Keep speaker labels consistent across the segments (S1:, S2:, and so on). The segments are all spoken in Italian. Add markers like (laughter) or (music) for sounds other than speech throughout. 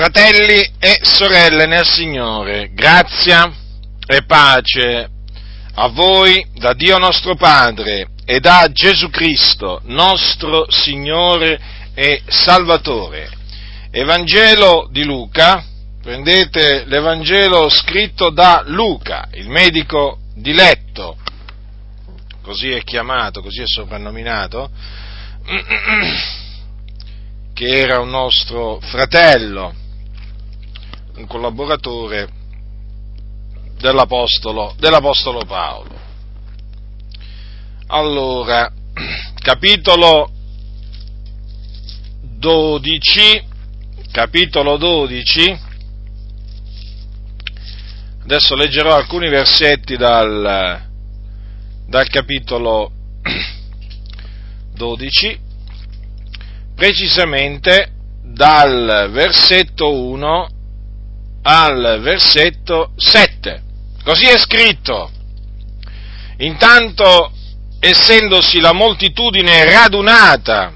S1: Fratelli e sorelle nel Signore, grazia e pace a voi da Dio nostro Padre e da Gesù Cristo, nostro Signore e Salvatore. Evangelo di Luca, prendete l'Evangelo scritto da Luca, il medico diletto, così è chiamato, così è soprannominato, (clears throat) che era un nostro fratello, un collaboratore dell'Apostolo, dell'Apostolo Paolo. Allora, (clears throat) capitolo 12, capitolo 12, adesso leggerò alcuni versetti dal, dal capitolo (clears throat) 12, precisamente dal versetto 1 al versetto 7. Così è scritto. Intanto, essendosi la moltitudine radunata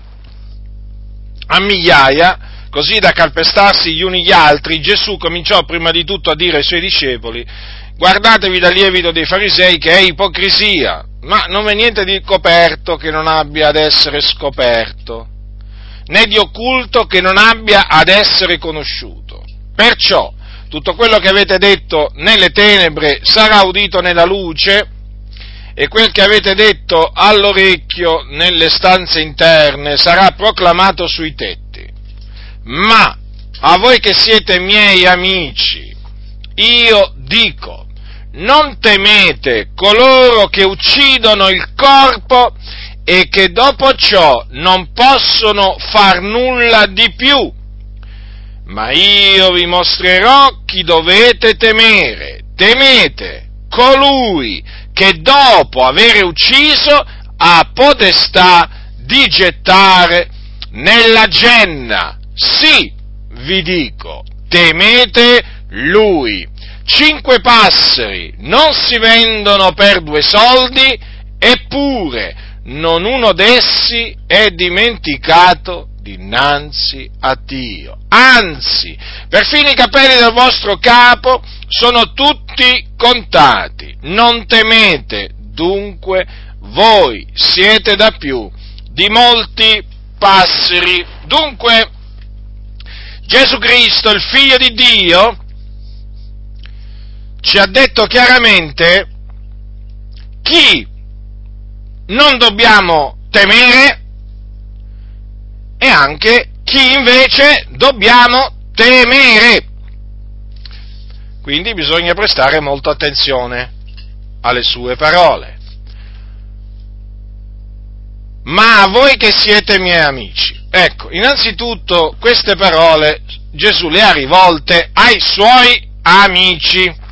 S1: a migliaia, così da calpestarsi gli uni gli altri, Gesù cominciò prima di tutto a dire ai suoi discepoli, guardatevi dal lievito dei farisei che è ipocrisia, ma non è niente di coperto che non abbia ad essere scoperto, né di occulto che non abbia ad essere conosciuto. Perciò, tutto quello che avete detto nelle tenebre sarà udito nella luce, e quel che avete detto all'orecchio nelle stanze interne sarà proclamato sui tetti. Ma a voi che siete miei amici, io dico, non temete coloro che uccidono il corpo e che dopo ciò non possono far nulla di più ma io vi mostrerò chi dovete temere. Temete colui che dopo aver ucciso ha potestà di gettare nella genna. Sì, vi dico, temete lui. Cinque passeri non si vendono per due soldi, eppure non uno d'essi è dimenticato dinanzi a Dio. Anzi, perfino i capelli del vostro capo sono tutti contati. Non temete, dunque, voi siete da più di molti passeri. Dunque, Gesù Cristo, il figlio di Dio, ci ha detto chiaramente chi non dobbiamo temere e anche chi invece dobbiamo temere. Quindi bisogna prestare molta attenzione alle sue parole. Ma a voi che siete miei amici, ecco, innanzitutto queste parole Gesù le ha rivolte ai suoi amici.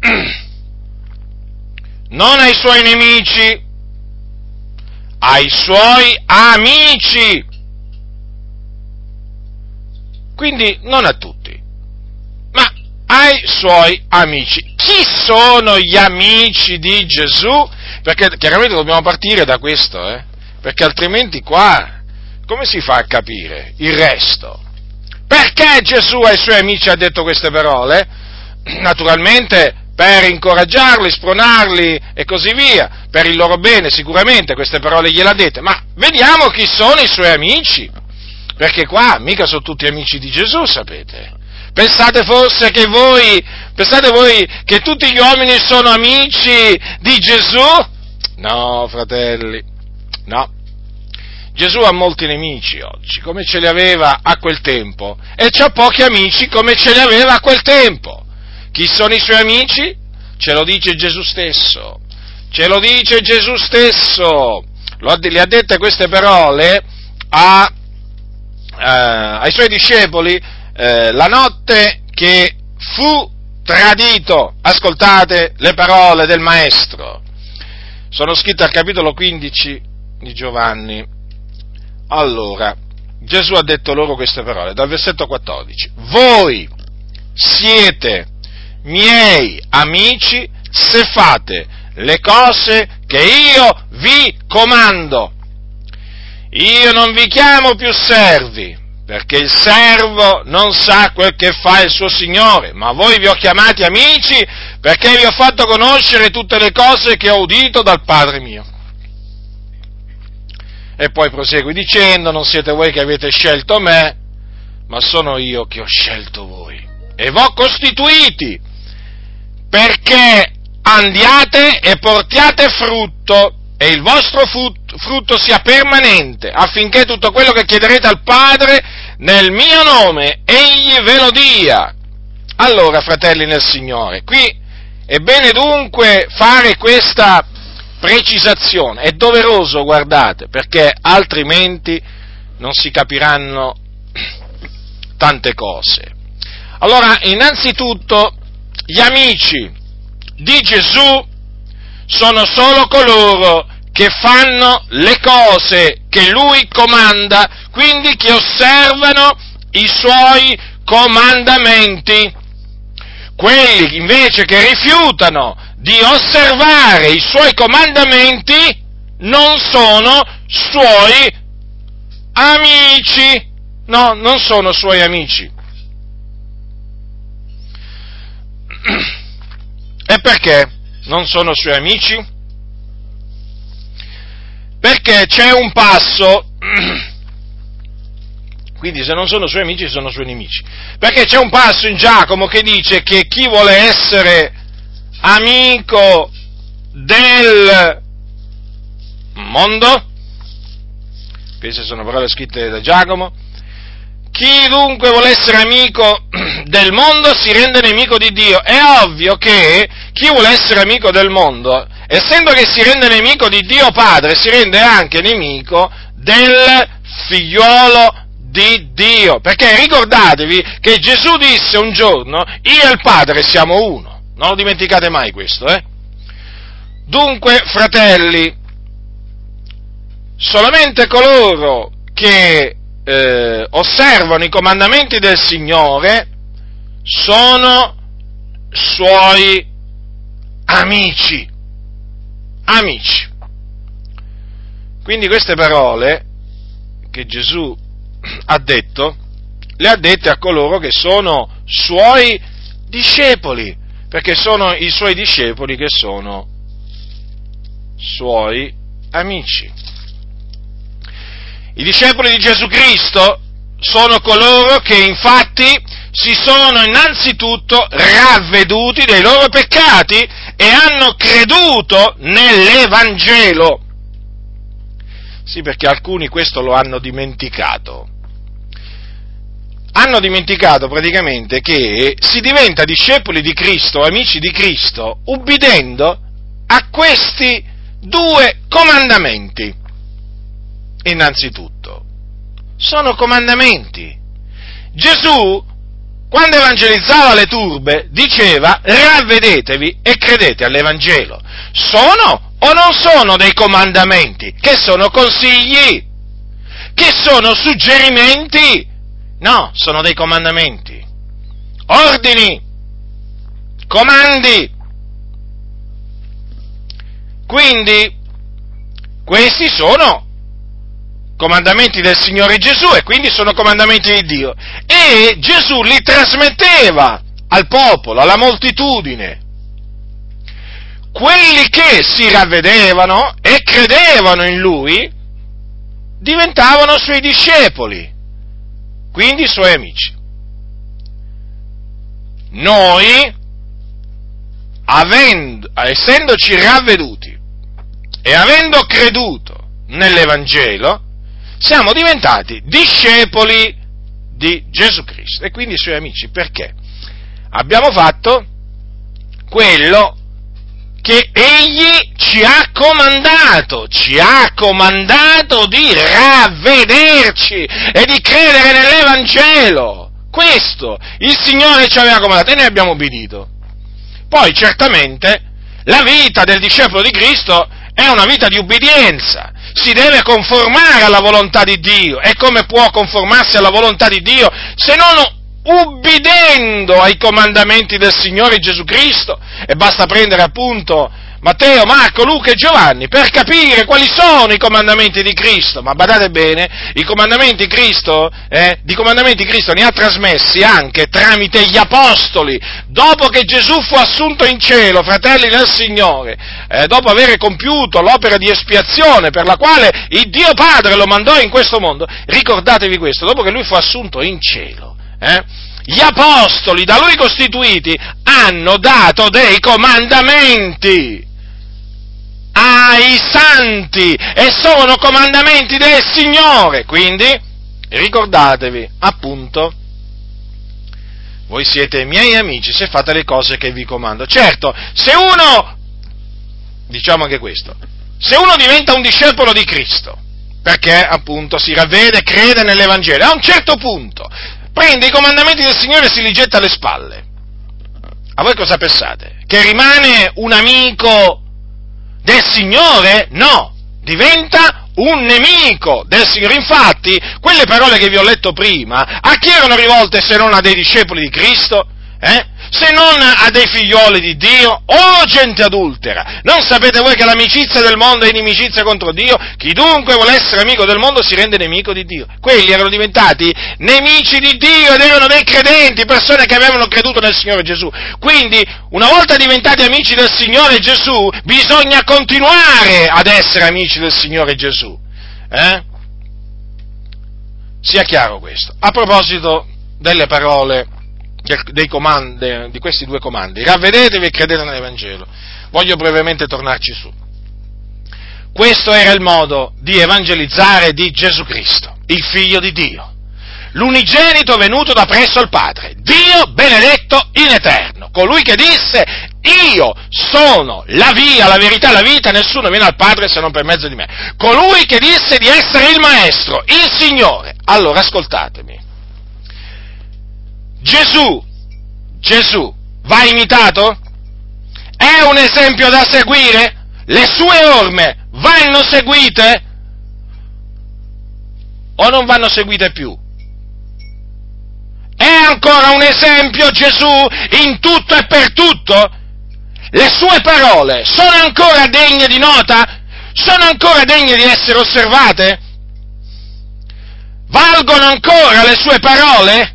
S1: (clears throat) Non ai suoi nemici, ai suoi amici. Quindi non a tutti, ma ai suoi amici. Chi sono gli amici di Gesù? Perché chiaramente dobbiamo partire da questo, eh? perché altrimenti qua come si fa a capire il resto? Perché Gesù ai suoi amici ha detto queste parole? Naturalmente per incoraggiarli, spronarli e così via, per il loro bene sicuramente queste parole gliela dette, ma vediamo chi sono i suoi amici, perché qua mica sono tutti amici di Gesù, sapete. Pensate forse che voi, pensate voi che tutti gli uomini sono amici di Gesù? No, fratelli, no. Gesù ha molti nemici oggi, come ce li aveva a quel tempo, e ha pochi amici come ce li aveva a quel tempo. Chi sono i suoi amici? Ce lo dice Gesù stesso. Ce lo dice Gesù stesso. Le ha dette queste parole a, eh, ai suoi discepoli eh, la notte che fu tradito. Ascoltate le parole del Maestro. Sono scritte al capitolo 15 di Giovanni. Allora, Gesù ha detto loro queste parole, dal versetto 14. Voi siete miei amici se fate le cose che io vi comando. Io non vi chiamo più servi, perché il servo non sa quel che fa il suo Signore, ma voi vi ho chiamati amici perché vi ho fatto conoscere tutte le cose che ho udito dal Padre mio. E poi prosegue dicendo, non siete voi che avete scelto me, ma sono io che ho scelto voi. E vi ho costituiti perché andiate e portiate frutto e il vostro frutto sia permanente, affinché tutto quello che chiederete al Padre nel mio nome, egli ve lo dia. Allora, fratelli nel Signore, qui è bene dunque fare questa precisazione, è doveroso, guardate, perché altrimenti non si capiranno tante cose. Allora, innanzitutto, gli amici di Gesù sono solo coloro che fanno le cose che lui comanda, quindi che osservano i suoi comandamenti. Quelli invece che rifiutano di osservare i suoi comandamenti non sono suoi amici. No, non sono suoi amici. E perché? Non sono suoi amici? Perché c'è un passo, quindi se non sono suoi amici sono suoi nemici, perché c'è un passo in Giacomo che dice che chi vuole essere amico del mondo, queste sono parole scritte da Giacomo, chi dunque vuole essere amico del mondo si rende nemico di Dio. È ovvio che chi vuole essere amico del mondo essendo che si rende nemico di Dio Padre, si rende anche nemico del figliolo di Dio. Perché ricordatevi che Gesù disse un giorno, io e il Padre siamo uno. Non lo dimenticate mai questo, eh? Dunque, fratelli, solamente coloro che eh, osservano i comandamenti del Signore sono suoi amici amici. Quindi queste parole che Gesù ha detto, le ha dette a coloro che sono suoi discepoli, perché sono i suoi discepoli che sono suoi amici. I discepoli di Gesù Cristo sono coloro che infatti si sono innanzitutto ravveduti dei loro peccati e hanno creduto nell'Evangelo. Sì, perché alcuni questo lo hanno dimenticato. Hanno dimenticato praticamente che si diventa discepoli di Cristo, amici di Cristo, ubbidendo a questi due comandamenti. Innanzitutto, sono comandamenti. Gesù quando evangelizzava le turbe, diceva ravvedetevi e credete all'Evangelo. Sono o non sono dei comandamenti? Che sono consigli? Che sono suggerimenti? No, sono dei comandamenti. Ordini, comandi. Quindi, questi sono comandamenti del Signore Gesù e quindi sono comandamenti di Dio. E Gesù li trasmetteva al popolo, alla moltitudine. Quelli che si ravvedevano e credevano in lui diventavano suoi discepoli, quindi suoi amici. Noi, avendo, essendoci ravveduti e avendo creduto nell'Evangelo, siamo diventati discepoli di Gesù Cristo e quindi suoi amici. Perché? Abbiamo fatto quello che egli ci ha comandato, ci ha comandato di ravvederci e di credere nell'Evangelo. Questo il Signore ci aveva comandato e noi abbiamo obbedito. Poi certamente la vita del discepolo di Cristo è una vita di ubbidienza, si deve conformare alla volontà di Dio. E come può conformarsi alla volontà di Dio se non ubbidendo ai comandamenti del Signore Gesù Cristo, e basta prendere appunto Matteo, Marco, Luca e Giovanni per capire quali sono i comandamenti di Cristo. Ma badate bene, i comandamenti Cristo, eh, di comandamenti Cristo ne ha trasmessi anche tramite gli apostoli. Dopo che Gesù fu assunto in cielo, fratelli del Signore, eh, dopo aver compiuto l'opera di espiazione per la quale il Dio Padre lo mandò in questo mondo, ricordatevi questo, dopo che lui fu assunto in cielo, eh, gli apostoli da lui costituiti hanno dato dei comandamenti ai santi e sono comandamenti del Signore. Quindi ricordatevi, appunto, voi siete miei amici se fate le cose che vi comando. Certo, se uno, diciamo anche questo, se uno diventa un discepolo di Cristo, perché appunto si ravvede, crede nell'Evangelo, a un certo punto prende i comandamenti del Signore e si li getta alle spalle. A voi cosa pensate? Che rimane un amico del Signore? No, diventa un nemico del Signore. Infatti, quelle parole che vi ho letto prima, a chi erano rivolte se non a dei discepoli di Cristo? Eh? Se non a dei figlioli di Dio o gente adultera. Non sapete voi che l'amicizia del mondo è inimicizia contro Dio? Chi dunque vuole essere amico del mondo si rende nemico di Dio. Quelli erano diventati nemici di Dio ed erano dei credenti, persone che avevano creduto nel Signore Gesù. Quindi, una volta diventati amici del Signore Gesù, bisogna continuare ad essere amici del Signore Gesù. Eh? Sia chiaro questo. A proposito delle parole comandi, di questi due comandi, ravvedetevi e credete nell'Evangelo. Voglio brevemente tornarci su. Questo era il modo di evangelizzare di Gesù Cristo, il figlio di Dio, l'unigenito venuto da presso il Padre, Dio benedetto in eterno, colui che disse io sono la via, la verità, la vita, nessuno viene al Padre se non per mezzo di me. Colui che disse di essere il Maestro, il Signore. Allora ascoltatemi. Gesù, Gesù, va imitato? È un esempio da seguire? Le sue orme vanno seguite? O non vanno seguite più? È ancora un esempio Gesù in tutto e per tutto? Le sue parole sono ancora degne di nota? Sono ancora degne di essere osservate? Valgono ancora le sue parole?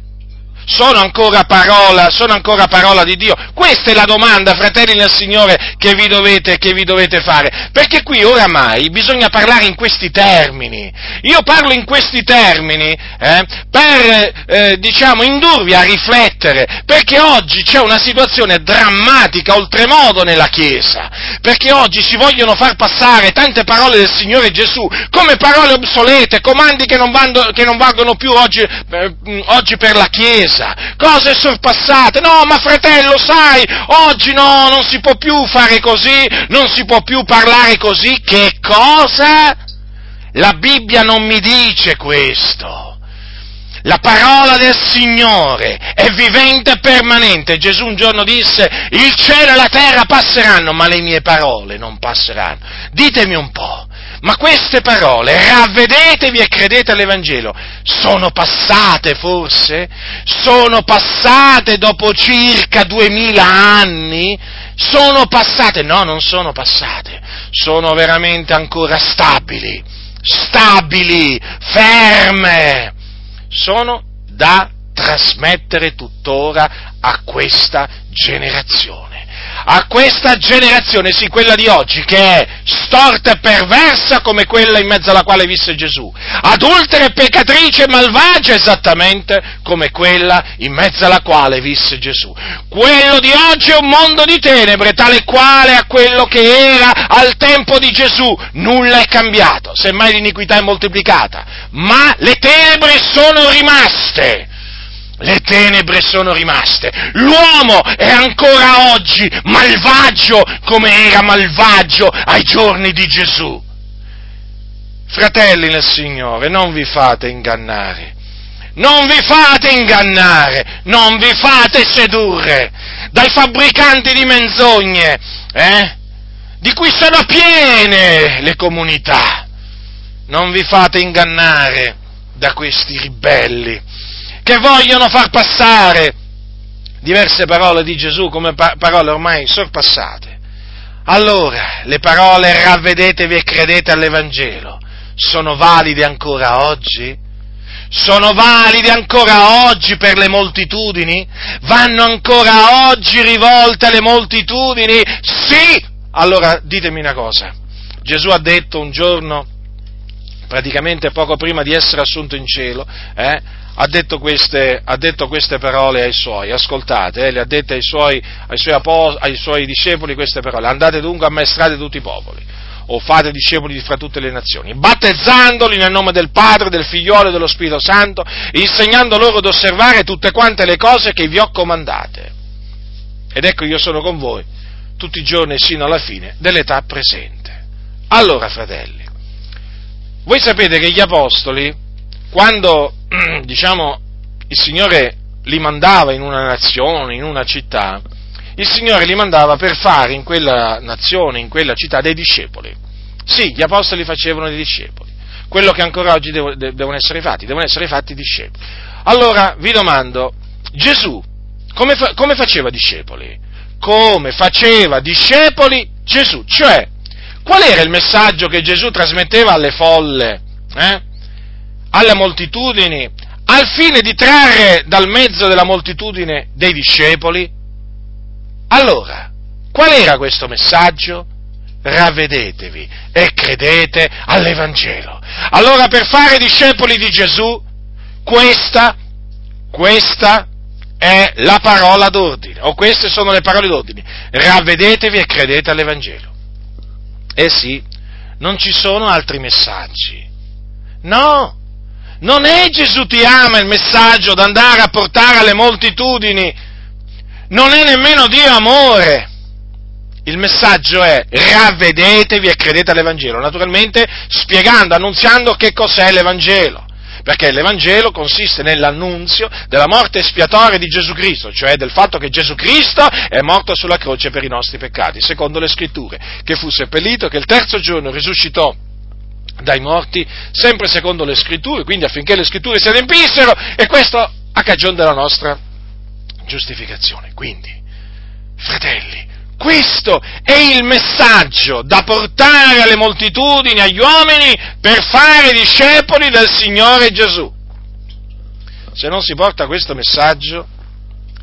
S1: Sono ancora parola, sono ancora parola di Dio? Questa è la domanda, fratelli nel Signore, che vi dovete, che vi dovete fare. Perché qui oramai bisogna parlare in questi termini. Io parlo in questi termini eh, per, eh, diciamo, indurvi a riflettere, perché oggi c'è una situazione drammatica oltremodo nella Chiesa, perché oggi si vogliono far passare tante parole del Signore Gesù come parole obsolete, comandi che non, vando, che non valgono più oggi, eh, oggi per la Chiesa Chiesa, cose sorpassate. No, ma fratello, sai, oggi no, non si può più fare così, non si può più parlare così. Che cosa? La Bibbia non mi dice questo. La parola del Signore è vivente e permanente. Gesù un giorno disse, il cielo e la terra passeranno, ma le mie parole non passeranno. Ditemi un po', ma queste parole, ravvedetevi e credete all'Evangelo, sono passate forse? Sono passate dopo circa duemila anni? Sono passate? No, non sono passate, sono veramente ancora stabili, stabili, ferme, sono da trasmettere tuttora a questa generazione a questa generazione, sì, quella di oggi, che è storta e perversa come quella in mezzo alla quale visse Gesù, adultera e peccatrice e malvagia esattamente come quella in mezzo alla quale visse Gesù. Quello di oggi è un mondo di tenebre, tale quale a quello che era al tempo di Gesù. Nulla è cambiato, semmai l'iniquità è moltiplicata, ma le tenebre sono rimaste le tenebre sono rimaste, l'uomo è ancora oggi malvagio come era malvagio ai giorni di Gesù. Fratelli nel Signore, non vi fate ingannare, non vi fate ingannare, non vi fate sedurre dai fabbricanti di menzogne, eh? di cui sono piene le comunità. Non vi fate ingannare da questi ribelli che vogliono far passare diverse parole di Gesù come pa- parole ormai sorpassate. Allora, le parole ravvedetevi e credete all'Evangelo sono valide ancora oggi? Sono valide ancora oggi per le moltitudini? Vanno ancora oggi rivolte alle moltitudini? Sì! Allora ditemi una cosa. Gesù ha detto un giorno, praticamente poco prima di essere assunto in cielo, eh, ha detto, queste, ha detto queste parole ai suoi, ascoltate, eh, le ha dette ai suoi, ai, suoi apos- ai suoi discepoli queste parole, andate dunque ammaestrate tutti i popoli, o fate discepoli fra tutte le nazioni, battezzandoli nel nome del Padre, del Figliolo e dello Spirito Santo, insegnando loro ad osservare tutte quante le cose che vi ho comandate. Ed ecco io sono con voi tutti i giorni sino alla fine dell'età presente. Allora, fratelli, voi sapete che gli apostoli, quando diciamo, il Signore li mandava in una nazione, in una città, il Signore li mandava per fare in quella nazione, in quella città, dei discepoli. Sì, gli apostoli facevano dei discepoli. Quello che ancora oggi devo, de, devono essere fatti, devono essere fatti discepoli. Allora vi domando, Gesù come, fa, come faceva discepoli? Come faceva discepoli Gesù? Cioè, qual era il messaggio che Gesù trasmetteva alle folle? Eh? Alle moltitudini, al fine di trarre dal mezzo della moltitudine dei discepoli? Allora, qual era questo messaggio? Ravvedetevi e credete all'Evangelo. Allora, per fare discepoli di Gesù, questa, questa è la parola d'ordine, o queste sono le parole d'ordine. Ravvedetevi e credete all'Evangelo. Eh sì, non ci sono altri messaggi. No, non è Gesù ti ama il messaggio da andare a portare alle moltitudini, non è nemmeno Dio amore. Il messaggio è ravvedetevi e credete all'Evangelo, naturalmente spiegando, annunziando che cos'è l'Evangelo, perché l'Evangelo consiste nell'annunzio della morte espiatoria di Gesù Cristo, cioè del fatto che Gesù Cristo è morto sulla croce per i nostri peccati, secondo le scritture, che fu seppellito, che il terzo giorno risuscitò dai morti, sempre secondo le scritture, quindi affinché le scritture si adempissero, e questo a cagione della nostra giustificazione. Quindi, fratelli, questo è il messaggio da portare alle moltitudini, agli uomini, per fare discepoli del Signore Gesù. Se non si porta questo messaggio,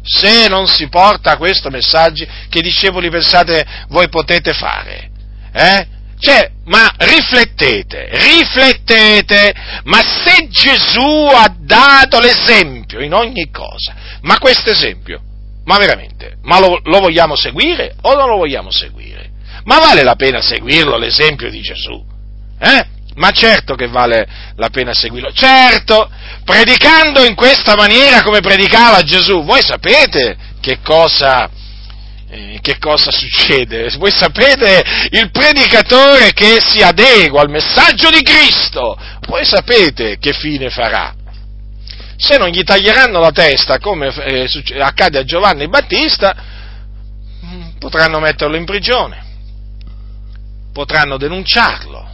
S1: se non si porta questo messaggio, che discepoli pensate voi potete fare? Eh? Cioè, ma riflettete, riflettete, ma se Gesù ha dato l'esempio in ogni cosa, ma questo esempio, ma veramente, ma lo, lo, vogliamo seguire o non lo vogliamo seguire? Ma vale la pena seguirlo l'esempio di Gesù? Eh? Ma certo che vale la pena seguirlo. Certo, predicando in questa maniera come predicava Gesù, voi sapete che cosa eh, che cosa succede? Voi sapete il predicatore che si adegua al messaggio di Cristo, voi sapete che fine farà. Se non gli taglieranno la testa, come eh, accade a Giovanni Battista, mm, potranno metterlo in prigione, potranno denunciarlo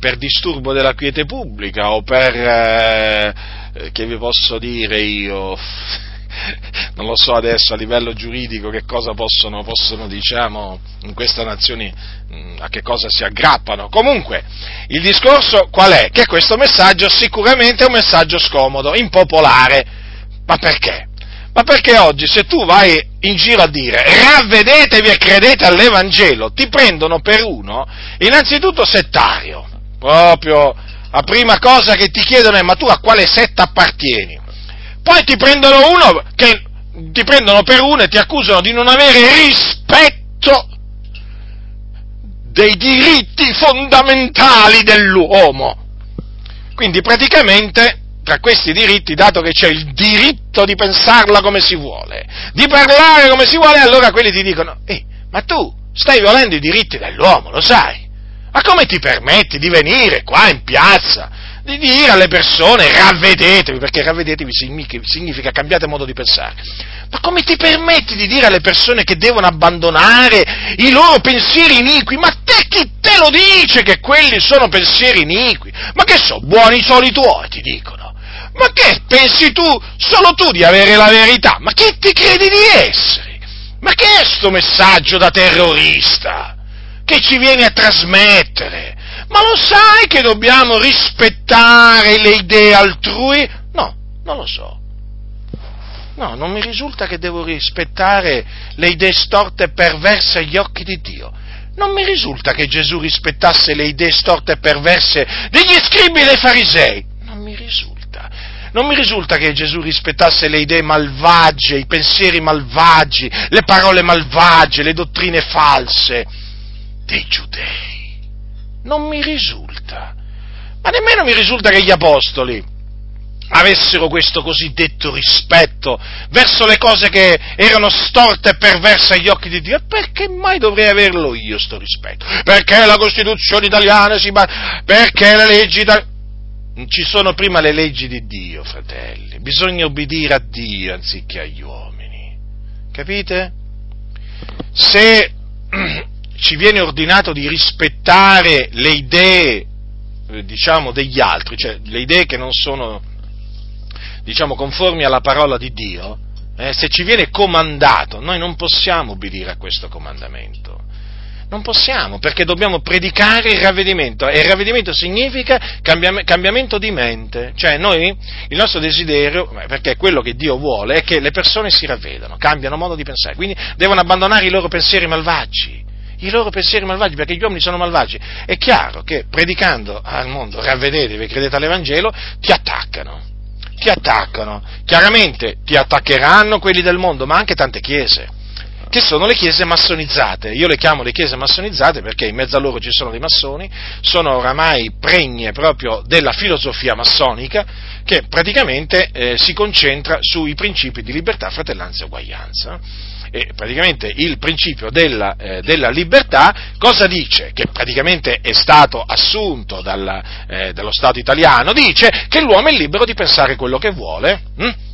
S1: per disturbo della quiete pubblica o per, eh, che vi posso dire io, non lo so adesso a livello giuridico che cosa possono, possono diciamo, in questa nazione, mm, a che cosa si aggrappano. Comunque, il discorso qual è? Che questo messaggio sicuramente è un messaggio scomodo, impopolare. Ma perché? Ma perché oggi se tu vai in giro a dire ravvedetevi e credete all'Evangelo, ti prendono per uno, innanzitutto settario, proprio la prima cosa che ti chiedono è ma tu a quale setta appartieni? Poi ti prendono uno che ti prendono per uno e ti accusano di non avere rispetto dei diritti fondamentali dell'uomo. Quindi praticamente tra questi diritti, dato che c'è il diritto di pensarla come si vuole, di parlare come si vuole, allora quelli ti dicono, eh, ma tu stai violando i diritti dell'uomo, lo sai? Ma come ti permetti di venire qua in piazza di dire alle persone ravvedetevi, perché ravvedetevi significa cambiate modo di pensare. Ma come ti permetti di dire alle persone che devono abbandonare i loro pensieri iniqui? Ma te chi te lo dice che quelli sono pensieri iniqui? Ma che so, buoni soli tuoi, ti dicono. Ma che pensi tu, solo tu di avere la verità? Ma chi ti credi di essere? Ma che è sto messaggio da terrorista che ci vieni a trasmettere? Ma lo sai che dobbiamo rispettare le idee altrui? No, non lo so. No, non mi risulta che devo rispettare le idee storte e perverse agli occhi di Dio. Non mi risulta che Gesù rispettasse le idee storte e perverse degli scribi e dei farisei. Non mi risulta. Non mi risulta che Gesù rispettasse le idee malvagie, i pensieri malvagi, le parole malvagie, le dottrine false dei giudei. Non mi risulta. Ma nemmeno mi risulta che gli apostoli avessero questo cosiddetto rispetto verso le cose che erano storte e perverse agli occhi di Dio, e perché mai dovrei averlo io questo rispetto? Perché la Costituzione italiana si basa, perché le leggi italiane... Ci sono prima le leggi di Dio, fratelli, bisogna obbedire a Dio anziché agli uomini, capite? Se (clears throat) ci viene ordinato di rispettare le idee, eh, diciamo, degli altri, cioè le idee che non sono diciamo, conformi alla parola di Dio, eh, se ci viene comandato, noi non possiamo obbedire a questo comandamento. Non possiamo, perché dobbiamo predicare il ravvedimento, e il ravvedimento significa cambiamento di mente, cioè noi, il nostro desiderio, perché è quello che Dio vuole, è che le persone si ravvedano, cambiano modo di pensare, quindi devono abbandonare i loro pensieri malvagi, i loro pensieri malvagi, perché gli uomini sono malvagi. È chiaro che predicando al mondo, ravvedetevi, credete all'Evangelo, ti attaccano ti attaccano. Chiaramente ti attaccheranno quelli del mondo, ma anche tante chiese, che sono le chiese massonizzate. Io le chiamo le chiese massonizzate perché in mezzo a loro ci sono dei massoni, sono oramai pregne proprio della filosofia massonica che praticamente eh, si concentra sui principi di libertà, fratellanza e uguaglianza e praticamente il principio della, eh, della, libertà, cosa dice? Che praticamente è stato assunto dalla, eh, dallo Stato italiano, dice che l'uomo è libero di pensare quello che vuole. Hm?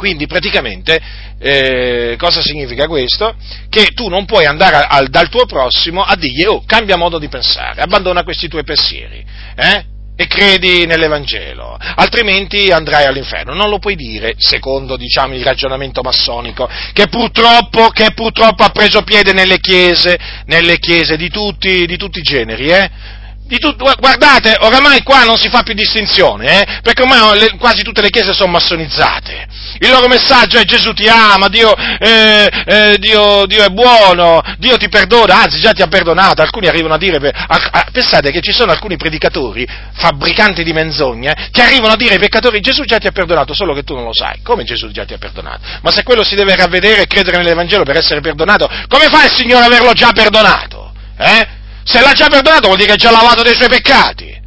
S1: Quindi praticamente eh, cosa significa questo? Che tu non puoi andare al, dal tuo prossimo a dirgli oh cambia modo di pensare, abbandona questi tuoi pensieri. Eh? e credi nell'Evangelo, altrimenti andrai all'inferno. Non lo puoi dire, secondo diciamo, il ragionamento massonico, che purtroppo, che purtroppo, ha preso piede nelle chiese, nelle chiese di tutti, di tutti i generi, eh? Tut- guardate, oramai qua non si fa più distinzione, eh? perché ormai le, quasi tutte le chiese sono massonizzate. Il loro messaggio è Gesù ti ama, Dio, eh, eh, Dio, Dio, è buono, Dio ti perdona, anzi già ti ha perdonato. Alcuni arrivano a dire, a, a, pensate che ci sono alcuni predicatori, fabbricanti di menzogne, che arrivano a dire ai peccatori Gesù già ti ha perdonato, solo che tu non lo sai. Come Gesù già ti ha perdonato? Ma se quello si deve ravvedere e credere nell'Evangelo per essere perdonato, come fa il Signore ad averlo già perdonato? Eh? Se l'ha già perdonato vuol dire che è già lavato dei suoi peccati.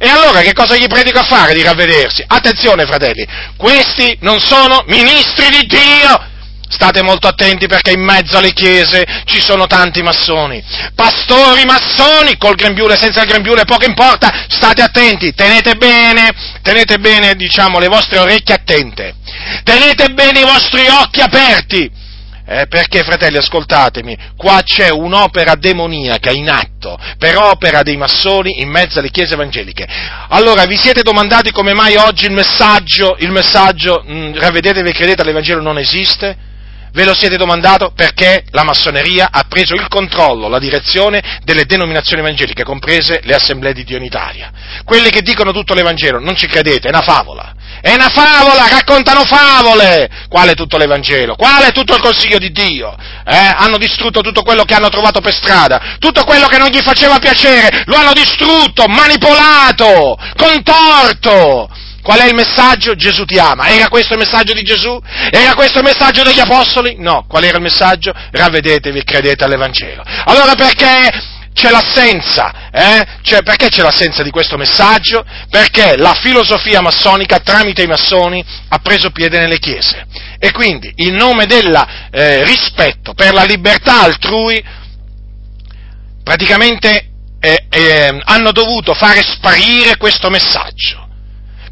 S1: E allora che cosa gli predico a fare di ravvedersi? Attenzione fratelli, questi non sono ministri di Dio! State molto attenti perché in mezzo alle chiese ci sono tanti massoni. Pastori massoni, col grembiule, senza il grembiule, poco importa, state attenti, tenete bene, tenete bene, diciamo, le vostre orecchie attente. Tenete bene i vostri occhi aperti eh, perché, fratelli, ascoltatemi, qua c'è un'opera demoniaca in atto, per opera dei massoni in mezzo alle chiese evangeliche. Allora, vi siete domandati come mai oggi il messaggio, il messaggio, mh, mm, ravvedetevi e credete all'Evangelo non esiste? Ve lo siete domandato perché la massoneria ha preso il controllo, la direzione delle denominazioni evangeliche, comprese le assemblee di Dio in Italia. Quelle che dicono tutto l'Evangelo, non ci credete, è una favola. È una favola, raccontano favole! Quale tutto l'Evangelo? Quale tutto il consiglio di Dio? Eh? Hanno distrutto tutto quello che hanno trovato per strada, tutto quello che non gli faceva piacere, lo hanno distrutto, manipolato, contorto! Qual è il messaggio? Gesù ti ama. Era questo il messaggio di Gesù? Era questo il messaggio degli Apostoli? No. Qual era il messaggio? Ravvedetevi e credete all'Evangelo. Allora perché c'è l'assenza, eh? cioè, perché c'è l'assenza di questo messaggio? Perché la filosofia massonica tramite i massoni ha preso piede nelle chiese e quindi in nome del eh, rispetto per la libertà altrui praticamente eh, eh, hanno dovuto fare sparire questo messaggio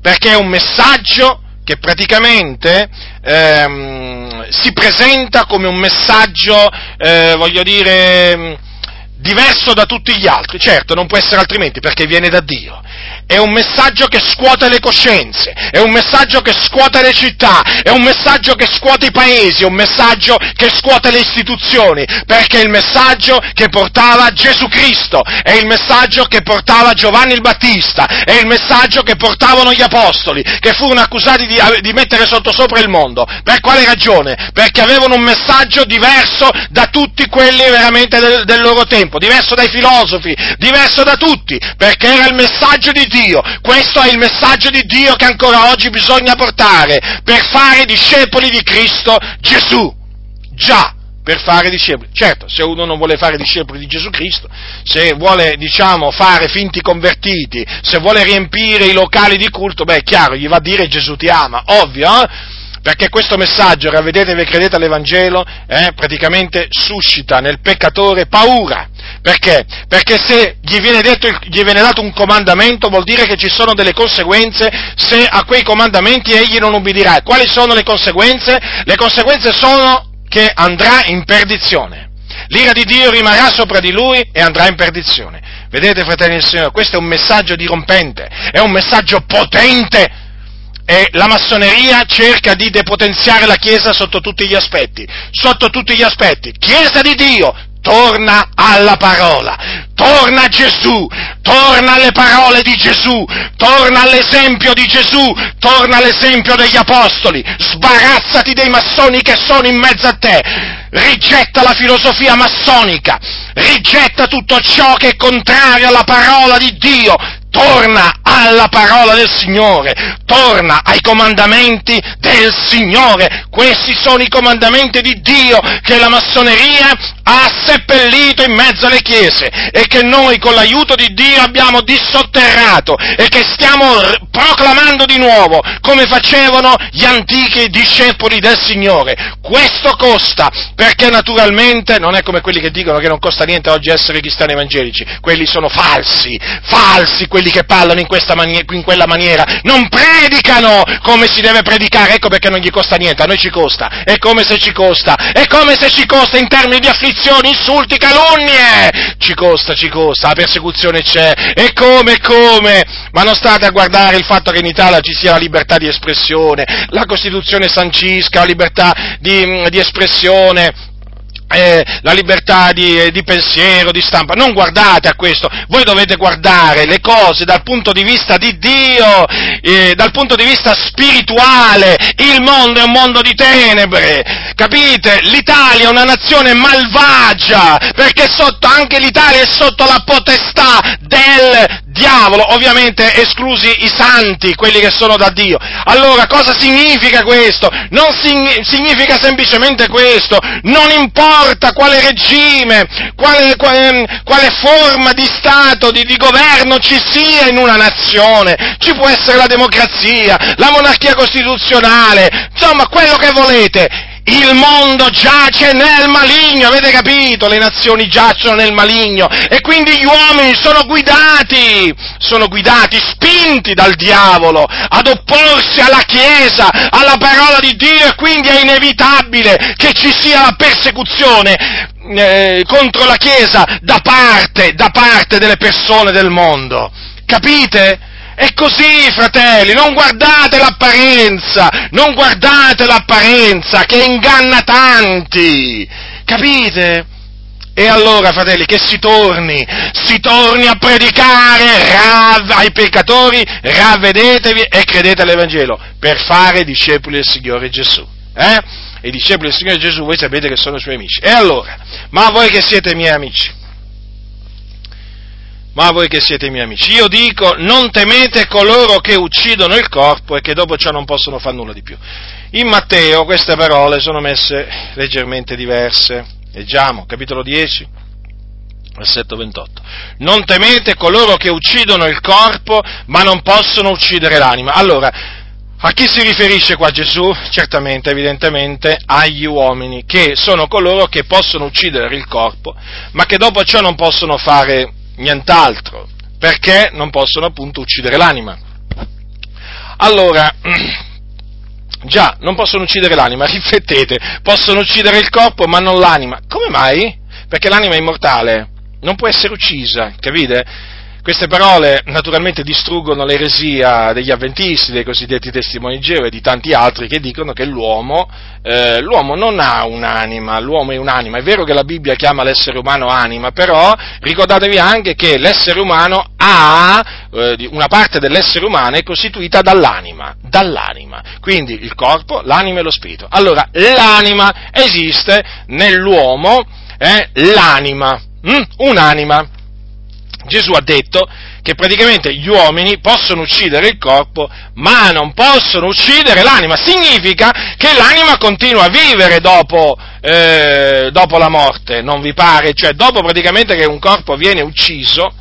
S1: perché è un messaggio che praticamente ehm, si presenta come un messaggio, eh, voglio dire, diverso da tutti gli altri, certo non può essere altrimenti perché viene da Dio, è un messaggio che scuote le coscienze, è un messaggio che scuote le città, è un messaggio che scuote i paesi, è un messaggio che scuote le istituzioni, perché è il messaggio che portava Gesù Cristo, è il messaggio che portava Giovanni il Battista, è il messaggio che portavano gli apostoli, che furono accusati di, di mettere sottosopra il mondo. Per quale ragione? Perché avevano un messaggio diverso da tutti quelli veramente del, del loro tempo, diverso dai filosofi, diverso da tutti, perché era il messaggio di Dio. Questo è il messaggio di Dio che ancora oggi bisogna portare per fare discepoli di Cristo Gesù. Già, per fare discepoli. Certo, se uno non vuole fare discepoli di Gesù Cristo, se vuole, diciamo, fare finti convertiti, se vuole riempire i locali di culto, beh, è chiaro, gli va a dire Gesù ti ama, ovvio, eh? Perché questo messaggio, ravvedetevi e credete all'Evangelo, eh, praticamente suscita nel peccatore paura. Perché? Perché se gli viene, detto, gli viene dato un comandamento vuol dire che ci sono delle conseguenze se a quei comandamenti egli non ubbidirà. Quali sono le conseguenze? Le conseguenze sono che andrà in perdizione. L'ira di Dio rimarrà sopra di lui e andrà in perdizione. Vedete, fratelli del Signore, questo è un messaggio dirompente, è un messaggio potente e la massoneria cerca di depotenziare la Chiesa sotto tutti gli aspetti, sotto tutti gli aspetti. Chiesa di Dio, torna alla parola, torna a Gesù, torna alle parole di Gesù, torna all'esempio di Gesù, torna all'esempio degli apostoli, sbarazzati dei massoni che sono in mezzo a te, rigetta la filosofia massonica, rigetta tutto ciò che è contrario alla parola di Dio, torna alla parola del Signore, torna ai comandamenti del Signore. Questi sono i comandamenti di Dio che la massoneria ha seppellito in mezzo alle chiese e che noi con l'aiuto di Dio abbiamo dissotterrato e che stiamo proclamando di nuovo come facevano gli antichi discepoli del Signore. Questo costa perché naturalmente non è come quelli che dicono che non costa niente oggi essere cristiani evangelici, quelli sono falsi, falsi quelli che parlano in, mani- in quella maniera, non predicano come si deve predicare, ecco perché non gli costa niente, a noi ci costa, è come se ci costa, è come se ci costa in termini di maledizioni, insulti, calunnie. Ci costa, ci costa, la persecuzione c'è. E come, come? Ma non state a guardare il fatto che in Italia ci sia la libertà di espressione, la Costituzione sancisca, la libertà di, di espressione, eh, la libertà di, eh, di, pensiero, di stampa. Non guardate a questo, voi dovete guardare le cose dal punto di vista di Dio, eh, dal punto di vista spirituale. Il mondo è un mondo di tenebre, capite? L'Italia è una nazione malvagia, perché sotto, anche l'Italia è sotto la potestà del diavolo, ovviamente esclusi i santi, quelli che sono da Dio. Allora cosa significa questo? Non significa semplicemente questo, non importa quale regime, quale, quale, quale forma di Stato, di, di governo ci sia in una nazione, ci può essere la democrazia, la monarchia costituzionale, insomma quello che volete, il mondo giace nel maligno, avete capito? Le nazioni giacciono nel maligno e quindi gli uomini sono guidati, sono guidati, spinti dal diavolo ad opporsi alla Chiesa, alla parola di Dio e quindi è inevitabile che ci sia la persecuzione eh, contro la Chiesa da parte, da parte delle persone del mondo. Capite? È così, fratelli, non guardate l'apparenza, non guardate l'apparenza che inganna tanti, capite? E allora, fratelli, che si torni, si torni a predicare rav, ai peccatori, ravvedetevi e credete all'Evangelo, per fare discepoli del Signore Gesù. Eh? I discepoli del Signore Gesù, voi sapete che sono i suoi amici. E allora, ma voi che siete miei amici, ma voi che siete miei amici, io dico non temete coloro che uccidono il corpo e che dopo ciò non possono fare nulla di più. In Matteo queste parole sono messe leggermente diverse. Leggiamo, capitolo 10, versetto 28. Non temete coloro che uccidono il corpo, ma non possono uccidere l'anima. Allora, a chi si riferisce qua Gesù? Certamente, evidentemente, agli uomini, che sono coloro che possono uccidere il corpo, ma che dopo ciò non possono fare nient'altro, perché non possono appunto uccidere l'anima. Allora, (clears throat) già, non possono uccidere l'anima, (laughs) riflettete, possono uccidere il corpo ma non l'anima. Come mai? Perché l'anima è immortale, non può essere uccisa, capite? Queste parole naturalmente distruggono l'eresia degli avventisti, dei cosiddetti testimoni Geova e di tanti altri che dicono che l'uomo, eh, l'uomo non ha un'anima, l'uomo è un'anima. È vero che la Bibbia chiama l'essere umano anima, però ricordatevi anche che l'essere umano ha, eh, una parte dell'essere umano è costituita dall'anima, dall'anima. Quindi il corpo, l'anima e lo spirito. Allora, l'anima esiste nell'uomo, eh, l'anima, hm? un'anima. Gesù ha detto che praticamente gli uomini possono uccidere il corpo, ma non possono uccidere l'anima. Significa che l'anima continua a vivere dopo, eh, dopo la morte, non vi pare? Cioè, dopo praticamente che un corpo viene ucciso,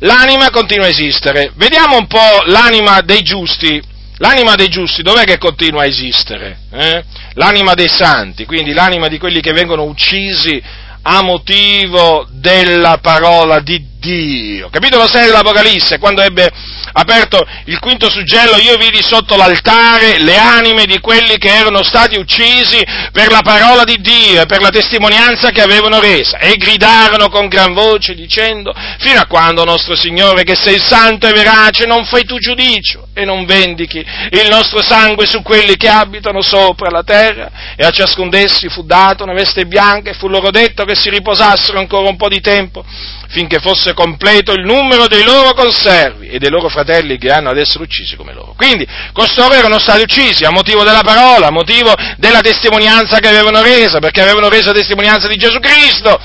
S1: l'anima continua a esistere. Vediamo un po' l'anima dei giusti. L'anima dei giusti dov'è che continua a esistere? Eh? L'anima dei santi, quindi l'anima di quelli che vengono uccisi a motivo della parola di Dio. Capitolo 6 dell'Apocalisse, quando ebbe aperto il quinto suggello, io vidi sotto l'altare le anime di quelli che erano stati uccisi per la parola di Dio e per la testimonianza che avevano resa, e gridarono con gran voce dicendo, fino a quando nostro Signore, che sei santo e verace, non fai tu giudicio e non vendichi il nostro sangue su quelli che abitano sopra la terra? E a ciascun d'essi fu data una veste bianca e fu loro detto che si riposassero ancora un po' di tempo finché fosse completo il numero dei loro conservi e dei loro fratelli che hanno ad essere uccisi come loro. Quindi costoro erano stati uccisi a motivo della parola, a motivo della testimonianza che avevano resa, perché avevano reso testimonianza di Gesù Cristo,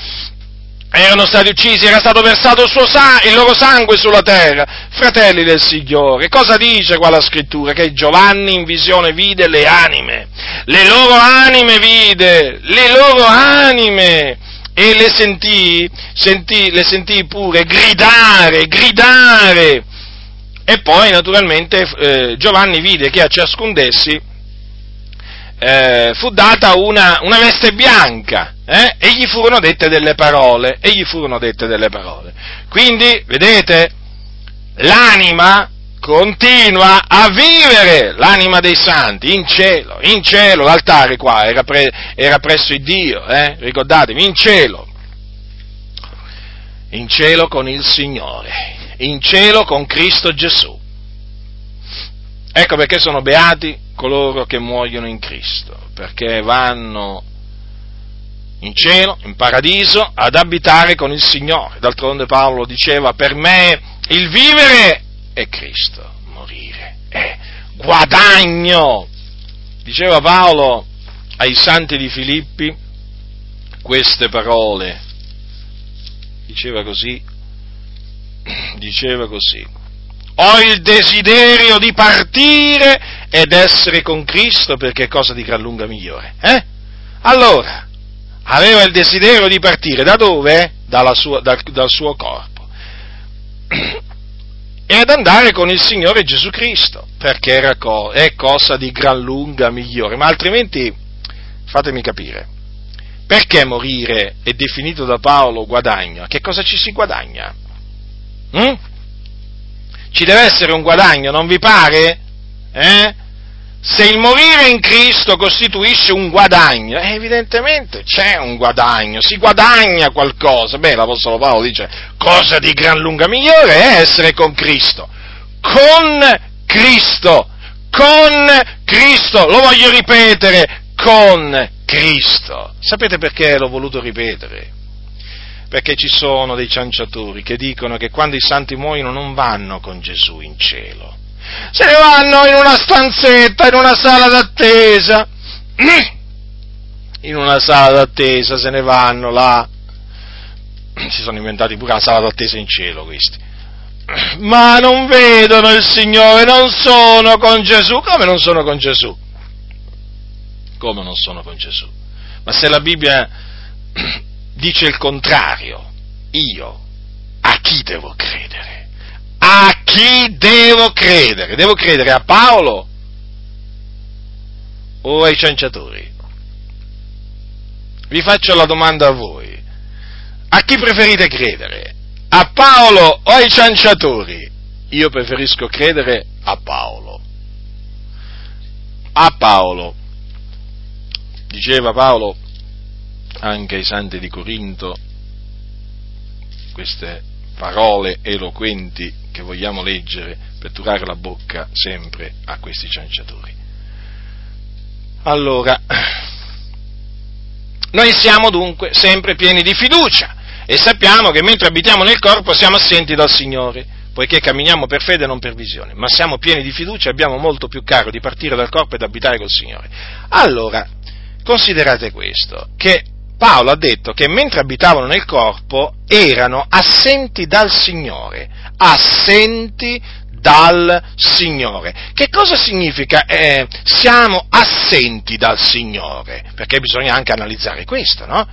S1: erano stati uccisi, era stato versato il, sa- il, loro sangue sulla terra. Fratelli del Signore, cosa dice qua la scrittura? Che Giovanni in visione vide le anime, le loro anime vide, le loro anime e le sentì, sentì, le sentì pure gridare, gridare. E poi naturalmente eh, Giovanni vide che a ciascun d'essi eh, fu data una, una veste bianca eh, e gli furono dette delle parole, e gli furono dette delle parole. Quindi, vedete, l'anima continua a vivere l'anima dei santi in cielo, in cielo, l'altare qua era, pre, era presso il Dio, eh? ricordatevi, in cielo, in cielo con il Signore, in cielo con Cristo Gesù. Ecco perché sono beati coloro che muoiono in Cristo, perché vanno in cielo, in paradiso, ad abitare con il Signore. D'altronde Paolo diceva, per me il vivere è Cristo, morire è guadagno. Diceva Paolo ai santi di Filippi queste parole. Diceva così, (clears throat) diceva così. Ho il desiderio di partire ed essere con Cristo perché è cosa di gran lunga migliore. Eh? Allora, aveva il desiderio di partire da dove? Sua, dal, dal suo corpo (clears throat) e ad andare con il Signore Gesù Cristo, perché co- è cosa di gran lunga migliore. Ma altrimenti, fatemi capire, perché morire è definito da Paolo guadagno? Che cosa ci si guadagna? Mm? Ci deve essere un guadagno, non vi pare? Eh? Se il morire in Cristo costituisce un guadagno, eh, evidentemente c'è un guadagno, si guadagna qualcosa. Beh, l'Apostolo Paolo dice, cosa di gran lunga migliore è essere con Cristo. Con Cristo, con Cristo, lo voglio ripetere, con Cristo. Sapete perché l'ho voluto ripetere? Perché ci sono dei cianciatori che dicono che quando i santi muoiono non vanno con Gesù in cielo se ne vanno in una stanzetta, in una sala d'attesa, (clears throat) in una sala d'attesa se ne vanno là, (clears throat) si sono inventati pure la sala d'attesa in cielo questi, (clears throat) ma non vedono il Signore, non sono con Gesù, come non sono con Gesù? Come non sono con Gesù? Ma se la Bibbia dice il contrario, io a chi devo credere? A chi devo credere? Devo credere a Paolo o ai cianciatori? Vi faccio la domanda a voi. A chi preferite credere? A Paolo o ai cianciatori? Io preferisco credere a Paolo. A Paolo. Diceva Paolo anche ai santi di Corinto queste parole eloquenti che vogliamo leggere per turare la bocca sempre a questi cianciatori. Allora, noi siamo dunque sempre pieni di fiducia e sappiamo che mentre abitiamo nel corpo siamo assenti dal Signore, poiché camminiamo per fede e non per visione, ma siamo pieni di fiducia e abbiamo molto più caro di partire dal corpo ed abitare col Signore. Allora, considerate questo, che Paolo ha detto che mentre abitavano nel corpo erano assenti dal Signore, assenti dal Signore. Che cosa significa eh, siamo assenti dal Signore? Perché bisogna anche analizzare questo, no?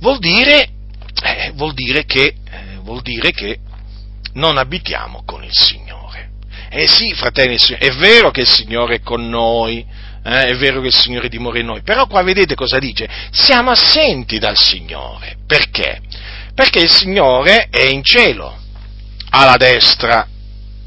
S1: Vuol dire, eh, vuol dire, che, eh, vuol dire che non abitiamo con il Signore. Eh sì, fratelli, è vero che il Signore è con noi, eh, è vero che il Signore dimora in noi, però qua vedete cosa dice? Siamo assenti dal Signore. Perché? Perché il Signore è in cielo, alla destra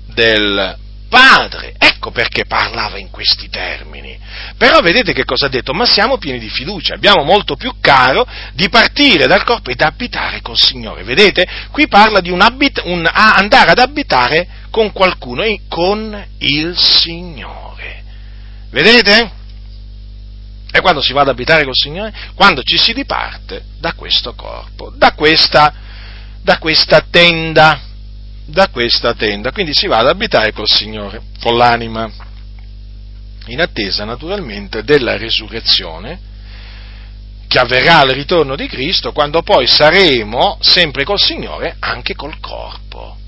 S1: del Padre. Ecco perché parlava in questi termini. Però vedete che cosa ha detto? Ma siamo pieni di fiducia, abbiamo molto più caro di partire dal corpo ed abitare col Signore. Vedete? Qui parla di un, abit- un andare ad abitare con qualcuno, con il Signore. Vedete? E quando si va ad abitare col Signore? Quando ci si diparte da questo corpo, da questa, da questa tenda, da questa tenda. Quindi si va ad abitare col Signore, con l'anima, in attesa naturalmente della risurrezione che avverrà al ritorno di Cristo, quando poi saremo sempre col Signore anche col corpo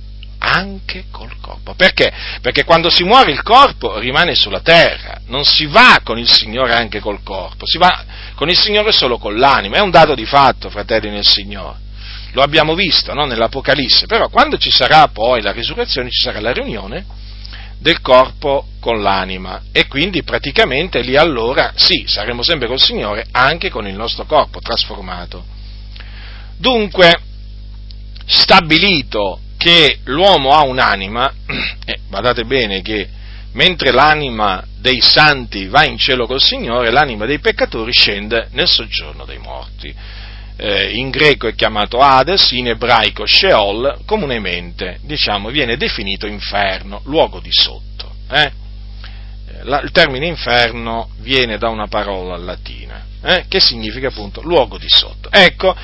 S1: anche col corpo. Perché? Perché quando si muore il corpo rimane sulla terra, non si va con il Signore anche col corpo, si va con il Signore solo con l'anima, è un dato di fatto, fratelli nel Signore. Lo abbiamo visto no? nell'Apocalisse, però quando ci sarà poi la risurrezione ci sarà la riunione del corpo con l'anima e quindi praticamente lì allora sì, saremo sempre col Signore anche con il nostro corpo trasformato. Dunque, stabilito che l'uomo ha un'anima, (clears throat) eh, guardate bene che mentre l'anima dei santi va in cielo col Signore, l'anima dei peccatori scende nel soggiorno dei morti. Eh, in greco è chiamato Hades, in ebraico Sheol, comunemente diciamo, viene definito inferno, luogo di sotto. Eh? La, il termine inferno viene da una parola latina, eh? che significa appunto luogo di sotto. Ecco,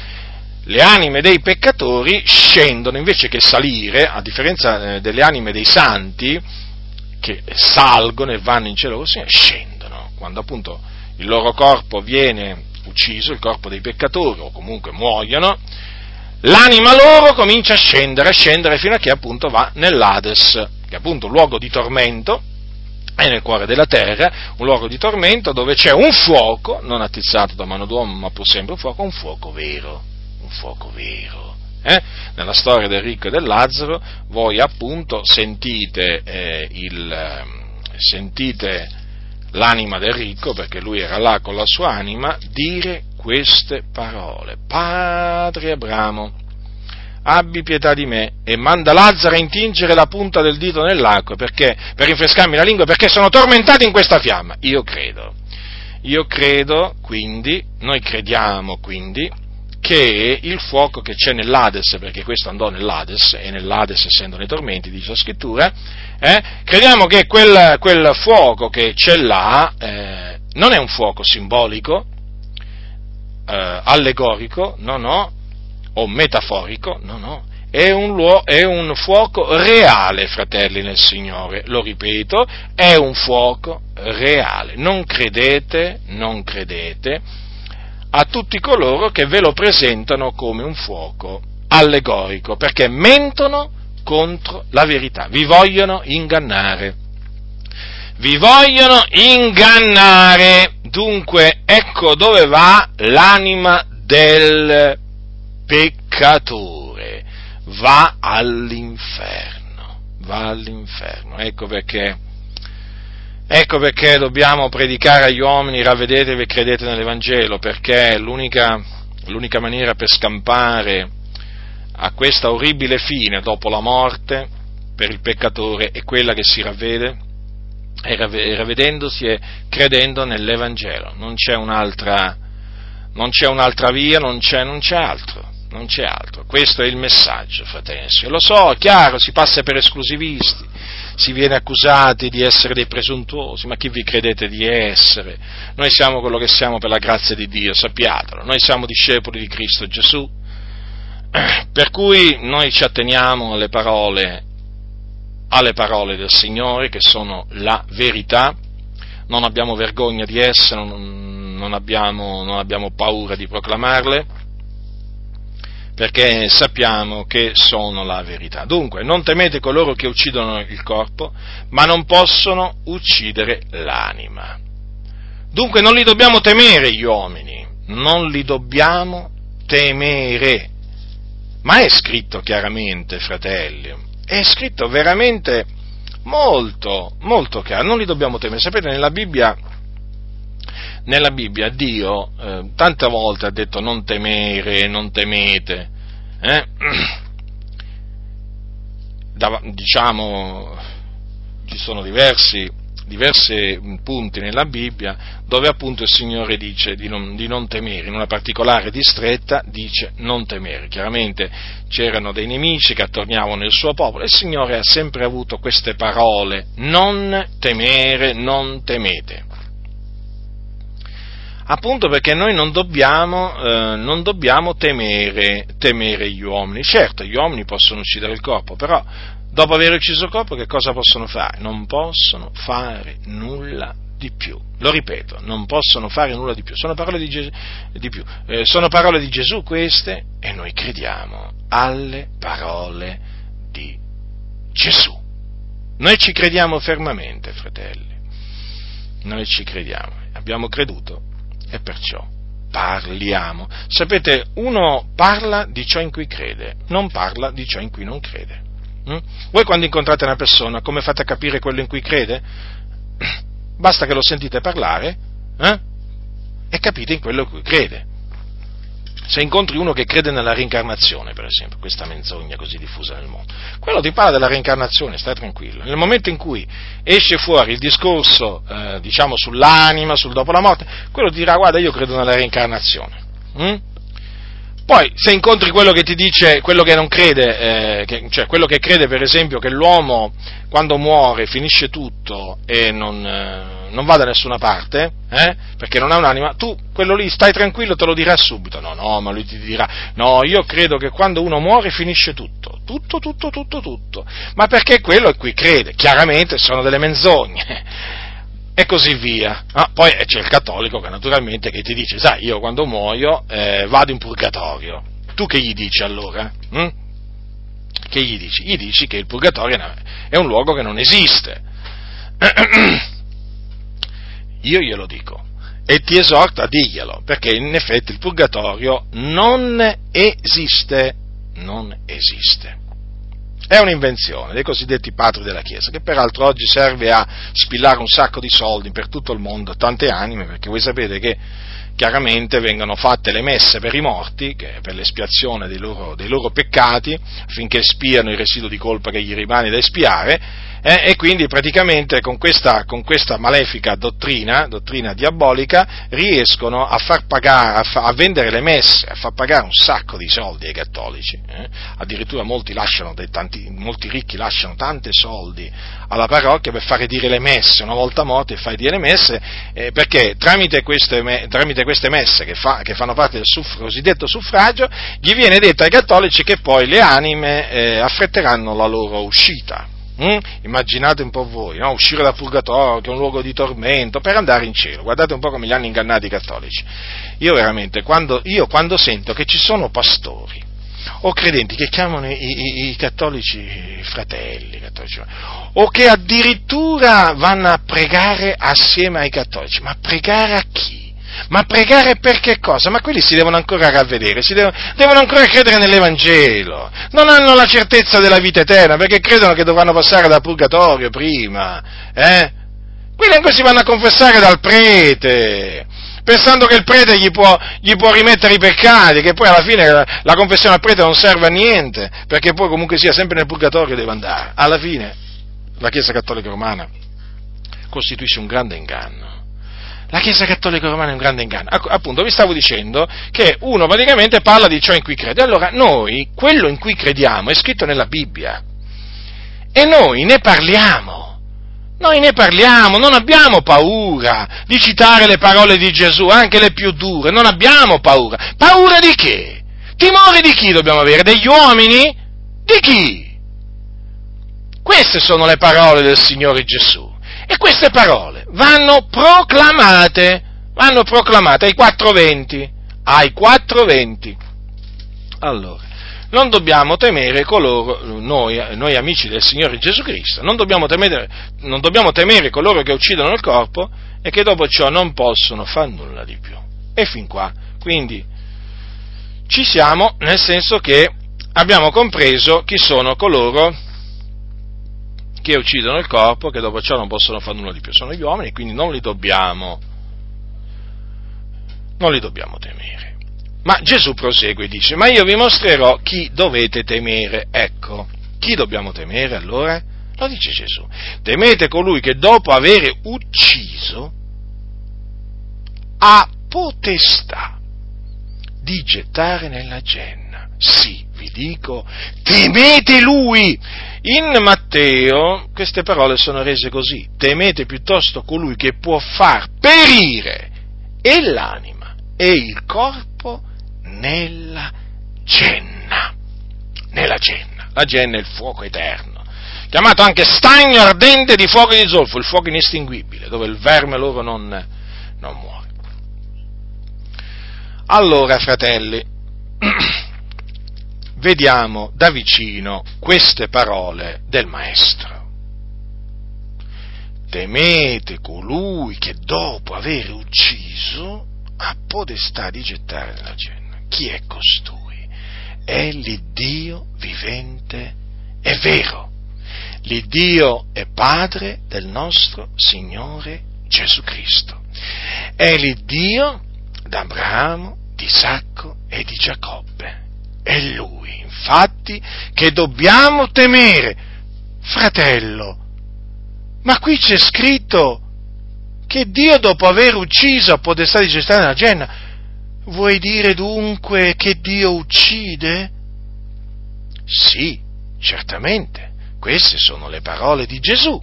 S1: le anime dei peccatori scendono invece che salire, a differenza eh, delle anime dei santi, che salgono e vanno in cielo scendono, quando appunto il loro corpo viene ucciso, il corpo dei peccatori, o comunque muoiono, l'anima loro comincia a scendere, a scendere fino a che appunto va nell'Ades, che è appunto un luogo di tormento, è nel cuore della terra, un luogo di tormento dove c'è un fuoco, non attizzato da mano d'uomo, ma pur sempre un fuoco, un fuoco vero un fuoco vero. Eh? Nella storia del ricco e del Lazzaro voi appunto sentite, eh, il, ehm, sentite l'anima del ricco, perché lui era là con la sua anima, dire queste parole. Padre Abramo, abbi pietà di me e manda Lazzaro a intingere la punta del dito nell'acqua perché, per rinfrescarmi la lingua perché sono tormentato in questa fiamma. Io credo. Io credo, quindi, noi crediamo quindi che il fuoco che c'è nell'Ades, perché questo andò nell'Ades, e nell'Ades essendo nei tormenti, dice la scrittura, eh, crediamo che quel, quel, fuoco che c'è là eh, non è un fuoco simbolico, eh, allegorico, no, no, o metaforico, no, no, è un, è un, fuoco reale, fratelli nel Signore, lo ripeto, è un fuoco reale. Non credete, non credete a tutti coloro che ve lo presentano come un fuoco allegorico, perché mentono contro la verità, vi vogliono ingannare. Vi vogliono ingannare, dunque ecco dove va l'anima del peccatore, va all'inferno, va all'inferno, ecco perché Ecco perché dobbiamo predicare agli uomini, ravvedetevi e credete nell'Evangelo, perché l'unica, l'unica maniera per scampare a questa orribile fine dopo la morte per il peccatore è quella che si ravvede, e ravvedendosi e credendo nell'Evangelo. Non c'è un'altra, non c'è un'altra via, non c'è, non c'è altro. non c'è altro. Questo è il messaggio, fratelli. Lo so, è chiaro, si passa per esclusivisti, si viene accusati di essere dei presuntuosi, ma chi vi credete di essere? Noi siamo quello che siamo per la grazia di Dio, sappiatelo. Noi siamo discepoli di Cristo Gesù. (clears throat) Per cui noi ci atteniamo alle parole, alle parole del Signore, che sono la verità, non abbiamo vergogna di essere, non, non, abbiamo, non abbiamo paura di proclamarle, perché sappiamo che sono la verità. Dunque, non temete coloro che uccidono il corpo, ma non possono uccidere l'anima. Dunque non li dobbiamo temere gli uomini, non li dobbiamo temere. Ma è scritto chiaramente, fratelli, è scritto veramente molto, molto chiaro, non li dobbiamo temere. Sapete, nella Bibbia, nella Bibbia Dio eh, tante volte ha detto non temere, non temete, eh? (clears throat) da, diciamo, ci sono diversi, diversi punti nella Bibbia dove appunto il Signore dice di non, di non, temere, in una particolare distretta dice non temere. Chiaramente c'erano dei nemici che attorniavano il suo popolo e il Signore ha sempre avuto queste parole, non temere, non temete. Appunto perché noi non dobbiamo, eh, non dobbiamo temere, temere gli uomini. Certo, gli uomini possono uccidere il corpo, però dopo aver ucciso il corpo che cosa possono fare? Non possono fare nulla di più. Lo ripeto, non possono fare nulla di più. Sono parole di, Gesù, di. Eh, sono parole di Gesù queste e noi crediamo alle parole di Gesù. Noi ci crediamo fermamente, fratelli. Noi ci crediamo. Abbiamo creduto e perciò parliamo. Sapete, uno parla di ciò in cui crede, non parla di ciò in cui non crede. Mm? Voi quando incontrate una persona, come fate a capire quello in cui crede? (clears throat) Basta che lo sentite parlare eh? e capite in quello in cui crede. Se incontri uno che crede nella reincarnazione, per esempio, questa menzogna così diffusa nel mondo, quello ti parla della reincarnazione, stai tranquillo. Nel momento in cui esce fuori il discorso, eh, diciamo, sull'anima, sul dopo la morte, quello ti dirà, guarda, io credo nella reincarnazione. Mm? Poi, se incontri quello che ti dice, quello che non crede, eh, che, cioè quello che crede per esempio che l'uomo quando muore finisce tutto e non, eh, non va da nessuna parte, eh, perché non ha un'anima, tu quello lì stai tranquillo, te lo dirà subito. No, no, ma lui ti dirà, no, io credo che quando uno muore finisce tutto, tutto, tutto, tutto, tutto. Ma perché quello è qui crede? Chiaramente sono delle menzogne e così via. Ah, poi c'è il cattolico che naturalmente che ti dice, sai, io quando muoio eh, vado in purgatorio. Tu che gli dici allora? Hm? Che gli dici? Gli dici che il purgatorio è un luogo che non esiste. (clears throat) Io glielo dico e ti esorto a dirglielo, perché in effetti il purgatorio non esiste, non esiste. È un'invenzione dei cosiddetti padri della Chiesa, che peraltro oggi serve a spillare un sacco di soldi per tutto il mondo, tante anime, perché voi sapete che chiaramente vengono fatte le messe per i morti, per l'espiazione dei loro, dei loro peccati, affinché spiano il residuo di colpa che gli rimane da espiare, eh, e quindi praticamente con questa, con questa malefica dottrina, dottrina, diabolica, riescono a far pagare, a, fa, a, vendere le messe, a far pagare un sacco di soldi ai cattolici. Eh? Addirittura molti, tanti, molti ricchi lasciano tanti soldi alla parrocchia per fare dire le messe, una volta morti fare dire le messe, eh, perché tramite queste, tramite queste messe che, fa, che, fanno parte del suff, cosiddetto suffragio, gli viene detto ai cattolici che poi le anime eh, affretteranno la loro uscita. Mm? Immaginate un po' voi, no? uscire dal purgatorio, che è un luogo di tormento, per andare in cielo. Guardate un po' come li hanno ingannati i cattolici. Io veramente, quando, io quando sento che ci sono pastori o credenti che chiamano i, i, i cattolici fratelli, cattolici, o che addirittura vanno a pregare assieme ai cattolici, ma pregare a chi? Ma pregare per che cosa? Ma quelli si devono ancora ravvedere, devono, devono, ancora credere nell'Evangelo, non hanno la certezza della vita eterna perché credono che dovranno passare dal purgatorio prima, eh? Quelli ancora si vanno a confessare dal prete, pensando che il prete gli può, gli può, rimettere i peccati, che poi alla fine la, la, confessione al prete non serve a niente, perché poi comunque sia sempre nel purgatorio deve andare. Alla fine la Chiesa Cattolica Romana costituisce un grande inganno la Chiesa Cattolica Romana è un grande inganno. Appunto, vi stavo dicendo che uno praticamente parla di ciò in cui crede. Allora, noi, quello in cui crediamo, è scritto nella Bibbia. E noi ne parliamo. Noi ne parliamo, non abbiamo paura di citare le parole di Gesù, anche le più dure, non abbiamo paura. Paura di che? Timore di chi dobbiamo avere? Degli uomini? Di chi? Queste sono le parole del Signore Gesù. E queste parole vanno proclamate, vanno proclamate ai 420, ai 420. Allora, non dobbiamo temere coloro, noi, noi amici del Signore Gesù Cristo, non dobbiamo, temere, non dobbiamo temere coloro che uccidono il corpo e che dopo ciò non possono far nulla di più. E fin qua, quindi, ci siamo nel senso che abbiamo compreso chi sono coloro che uccidono il corpo, che dopo ciò non possono fare nulla di più. Sono gli uomini, quindi non li dobbiamo, non li dobbiamo temere. Ma Gesù prosegue e dice, ma io vi mostrerò chi dovete temere. Ecco, chi dobbiamo temere allora? Lo dice Gesù. Temete colui che dopo aver ucciso ha potestà di gettare nella genna. Sì, vi dico, temete lui. In Matteo queste parole sono rese così, temete piuttosto colui che può far perire e l'anima e il corpo nella genna. Nella genna. La genna è il fuoco eterno, chiamato anche stagno ardente di fuoco di zolfo, il fuoco inestinguibile, dove il verme loro non, non muore. Allora, fratelli, (clears throat) vediamo da vicino queste parole del Maestro. Temete colui che dopo aver ucciso ha potestà di gettare nella genna. Chi è costui? È l'Iddio vivente e vero. L'Iddio è Padre del nostro Signore Gesù Cristo. È l'Iddio d'Abramo, di Isacco e di Giacobbe. È Lui, infatti, che dobbiamo temere. Fratello, ma qui c'è scritto che Dio dopo aver ucciso a potestà di gestare la genna Vuoi dire dunque che Dio uccide? Sì, certamente, queste sono le parole di Gesù.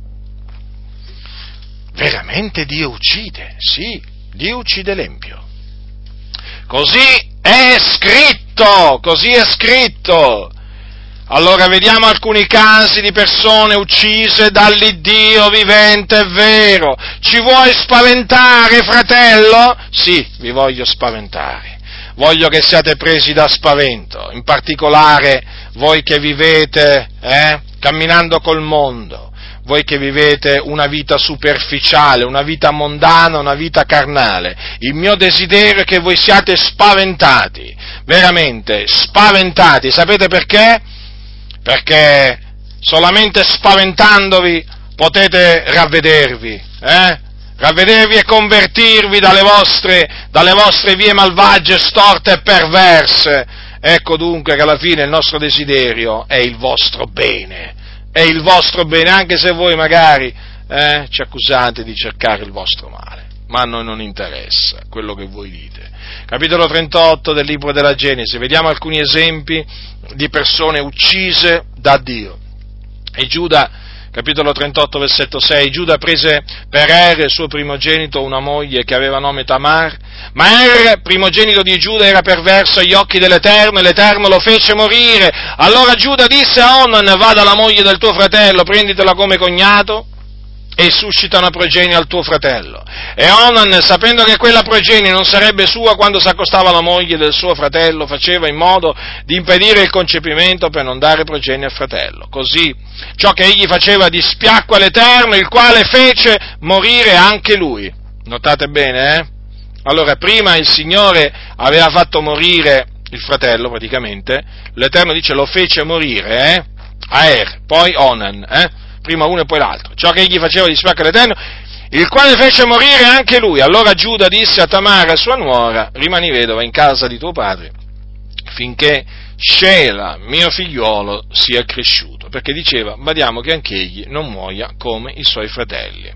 S1: Veramente Dio uccide, sì, Dio uccide l'empio. Così è scritto, così è scritto. Allora vediamo alcuni casi di persone uccise dall'Iddio vivente e vero. Ci vuoi spaventare, fratello? Sì, vi voglio spaventare. Voglio che siate presi da spavento, in particolare voi che vivete eh, camminando col mondo, voi che vivete una vita superficiale, una vita mondana, una vita carnale. Il mio desiderio è che voi siate spaventati, veramente spaventati. Sapete perché? perché solamente spaventandovi potete ravvedervi, eh? ravvedervi e convertirvi dalle vostre, dalle vostre vie malvagie, storte e perverse. Ecco dunque che alla fine il nostro desiderio è il vostro bene, è il vostro bene, anche se voi magari eh, ci accusate di cercare il vostro male ma a noi non interessa quello che voi dite. Capitolo 38 del libro della Genesi, vediamo alcuni esempi di persone uccise da Dio. E Giuda, capitolo 38, versetto 6, Giuda prese per Er, suo primogenito, una moglie che aveva nome Tamar, ma Er, primogenito di Giuda, era perverso agli occhi dell'Eterno e l'Eterno lo fece morire. Allora Giuda disse a Onan, vada alla moglie del tuo fratello, prenditela come cognato e suscita una progenie al tuo fratello. E Onan, sapendo che quella progenie non sarebbe sua quando si accostava alla moglie del suo fratello, faceva in modo di impedire il concepimento per non dare progenie al fratello. Così ciò che egli faceva dispiacque all'Eterno, il quale fece morire anche lui. Notate bene, eh? Allora, prima il Signore aveva fatto morire il fratello, praticamente, l'Eterno dice lo fece morire, eh? Aer, poi Onan, eh? Prima uno e poi l'altro, ciò che egli faceva di spacca l'Eterno, il quale fece morire anche lui. Allora Giuda disse a Tamara, sua nuora, rimani vedova in casa di tuo padre, finché Scela, mio figliuolo, sia cresciuto, perché diceva, badiamo che anche egli non muoia come i suoi fratelli.